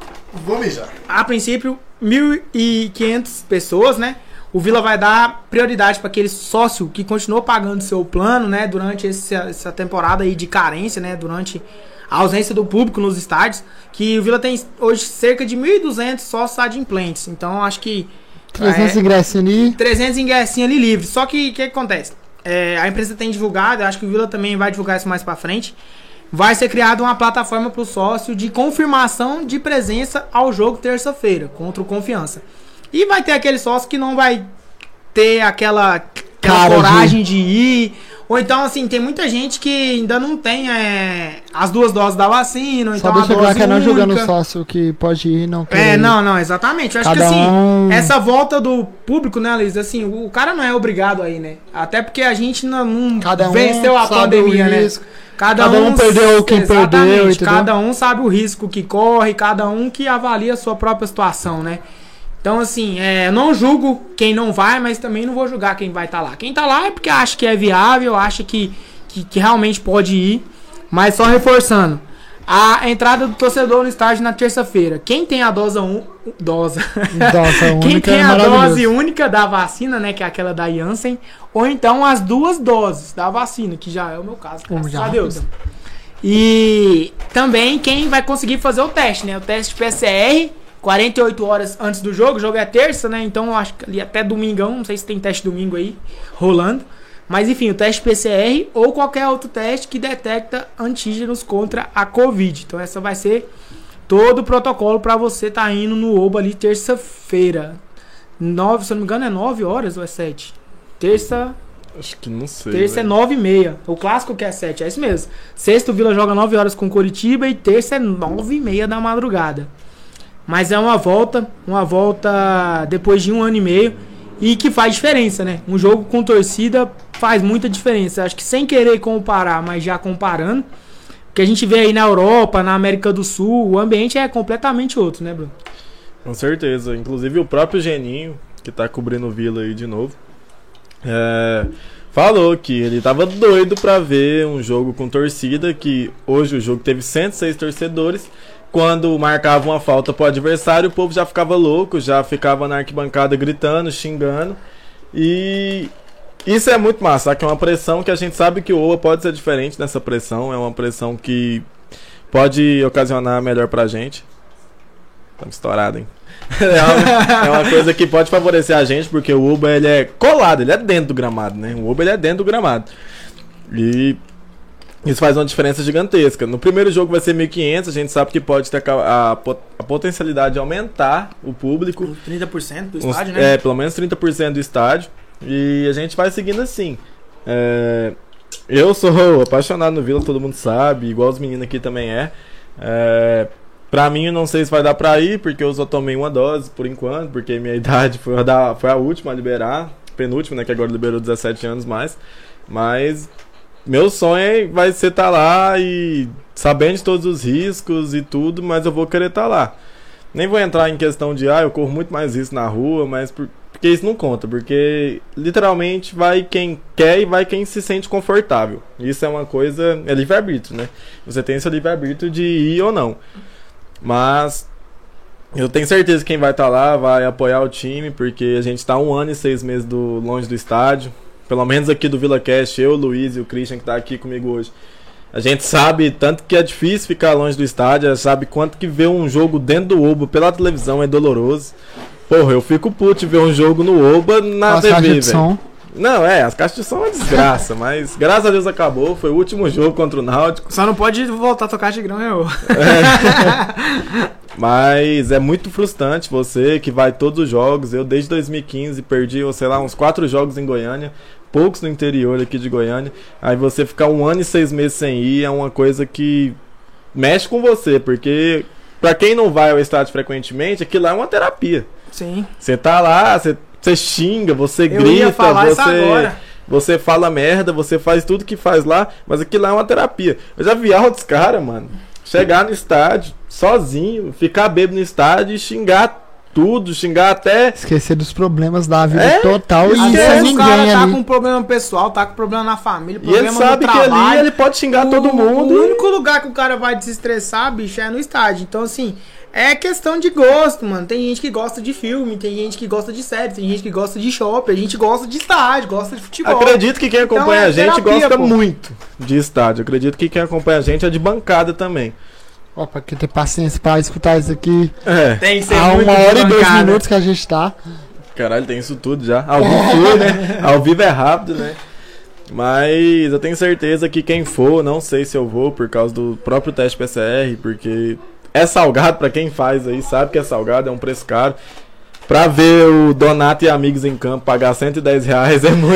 Vou mijar. a princípio, 1.500 pessoas, né? O Vila vai dar prioridade para aquele sócio que continuou pagando seu plano, né? Durante esse- essa temporada aí de carência, né? Durante a ausência do público nos estádios. Que o Vila tem hoje cerca de 1.200 sócios adimplentes. Então, acho que... 300 é, ingressos ali. 300 ingressinhos ali livres. Só que o que, que acontece? É, a empresa tem divulgado, eu acho que o Vila também vai divulgar isso mais pra frente. Vai ser criada uma plataforma pro sócio de confirmação de presença ao jogo terça-feira contra o Confiança. E vai ter aquele sócio que não vai ter aquela, aquela de- coragem de ir. Ou então, assim, tem muita gente que ainda não tem é, as duas doses da vacina. Ou Só então a dose que é não julgando o única. sócio que pode ir não quer É, não, não, exatamente. Eu acho que Cada assim, um- essa volta do público, né, Liz? Assim, o cara não é obrigado aí, né? Até porque a gente não, não Cada um venceu a pandemia, né? Cada, Cada um perdeu quem perdeu, entendeu? Cada um sabe o risco que corre, cada um que avalia a sua própria situação, né? Então, assim, é, não julgo quem não vai, mas também não vou julgar quem vai estar lá. Quem tá lá é porque acha que é viável, acha que, que, que realmente pode ir. Mas só reforçando, a entrada do torcedor no estádio na terça-feira. Quem tem a dose um, dose. Dose única Quem tem é a maravilhoso. dose única da vacina, né, que é aquela da Janssen, ou então as duas doses da vacina, que já é o meu caso, graças já a Deus. E também quem vai conseguir fazer o teste, né? O teste PCR, 48 horas antes do jogo. O jogo é terça, né? Então eu acho que ali até domingão, não sei se tem teste domingo aí rolando. Mas enfim, o teste PCR ou qualquer outro teste que detecta antígenos contra a Covid. Então essa vai ser todo o protocolo para você estar indo no Oba ali terça-feira. Nove, se eu não me engano, é 9 horas ou é 7? Terça, Acho que não sei. Terça é velho. 9 e meia. O clássico que é 7, é isso mesmo. Sexta o Vila joga 9 horas com Coritiba e terça é 9 e meia da madrugada. Mas é uma volta, uma volta depois de um ano e meio e que faz diferença, né? Um jogo com torcida faz muita diferença. Acho que sem querer comparar, mas já comparando, que a gente vê aí na Europa, na América do Sul, o ambiente é completamente outro, né, Bruno? Com certeza. Inclusive o próprio Geninho, que tá cobrindo o Vila aí de novo, é, falou que ele tava doido pra ver um jogo com torcida, que hoje o jogo teve 106 torcedores. Quando marcava uma falta pro adversário, o povo já ficava louco, já ficava na arquibancada gritando, xingando. E isso é muito massa, que é uma pressão que a gente sabe que o OA pode ser diferente nessa pressão, é uma pressão que pode ocasionar melhor pra gente. Estamos estourado, hein? É uma, é uma coisa que pode favorecer a gente, porque o Uba ele é colado, ele é dentro do gramado, né? O Uba ele é dentro do gramado. E isso faz uma diferença gigantesca. No primeiro jogo vai ser 1.500, a gente sabe que pode ter a, a, a potencialidade de aumentar o público. 30% do Uns- estádio, né? É, pelo menos 30% do estádio. E a gente vai seguindo assim. É, eu sou apaixonado no Vila, todo mundo sabe, igual os meninos aqui também é. é pra mim, eu não sei se vai dar pra ir, porque eu só tomei uma dose por enquanto, porque minha idade foi a, foi a última a liberar, penúltima, né, que agora liberou 17 anos mais. Mas meu sonho é- vai ser estar lá e sabendo de todos os riscos e tudo, mas eu vou querer estar lá. Nem vou entrar em questão de, ah, eu corro muito mais risco na rua, mas por- porque isso não conta, porque literalmente vai quem quer e vai quem se sente confortável. Isso é uma coisa, é livre-arbítrio, né? Você tem seu livre-arbítrio de ir ou não. Mas eu tenho certeza que quem vai estar lá vai apoiar o time, porque a gente está um ano e seis meses do, longe do estádio. Pelo menos aqui do Vila Cast, eu, o Luiz e o Christian que está aqui comigo hoje. A gente sabe tanto que é difícil ficar longe do estádio, sabe quanto que ver um jogo dentro do Oba pela televisão é doloroso. Porra, eu fico puto de ver um jogo no Oba na As TV, caixas de velho. som. Não, é, as caixas de som é uma desgraça, mas graças a Deus acabou. Foi o último jogo contra o Náutico. Só não pode voltar a tocar Tigrão, eu. Mas é muito frustrante você que vai todos os jogos. Eu desde 2015 perdi, sei lá, uns quatro jogos em Goiânia, poucos no interior aqui de Goiânia. Aí você ficar um ano e seis meses sem ir é uma coisa que mexe com você, porque pra quem não vai ao estádio frequentemente, aquilo lá é uma terapia. Sim. Você tá lá, você, você xinga, você Eu grita, você você fala merda, você faz tudo que faz lá, mas aquilo lá é uma terapia. Eu já vi altos caras, mano, chegar no estádio sozinho, ficar bêbado no estádio e xingar tudo, xingar até. Esquecer dos problemas da vida É? total e sem o cara ninguém tá ali. com um problema pessoal, tá com problema na família, E ele problema sabe no que trabalho. ali ele pode xingar todo O- mundo. O e- único lugar que o cara vai desestressar, bicho, é no estádio. Então, assim, é questão de gosto, mano. Tem gente que gosta de filme, tem gente que gosta de série, tem gente que gosta de shopping, a gente gosta de estádio, gosta de futebol. Acredito que quem acompanha Então é a gente terapia, gosta pô. muito de estádio. Acredito que quem acompanha a gente é de bancada também. Ó, pra que ter paciência pra escutar isso aqui É. Tem que ser há muito uma hora e dois bancada. minutos que a gente tá. Caralho, tem isso tudo já. Ao vivo tudo, né? Ao vivo é rápido, né? Mas eu tenho certeza que quem for, não sei se eu vou por causa do próprio teste PCR, porque é salgado pra quem faz aí, sabe que é salgado, é um preço caro. Pra ver o Donato e amigos em campo pagar 110 reais é muito.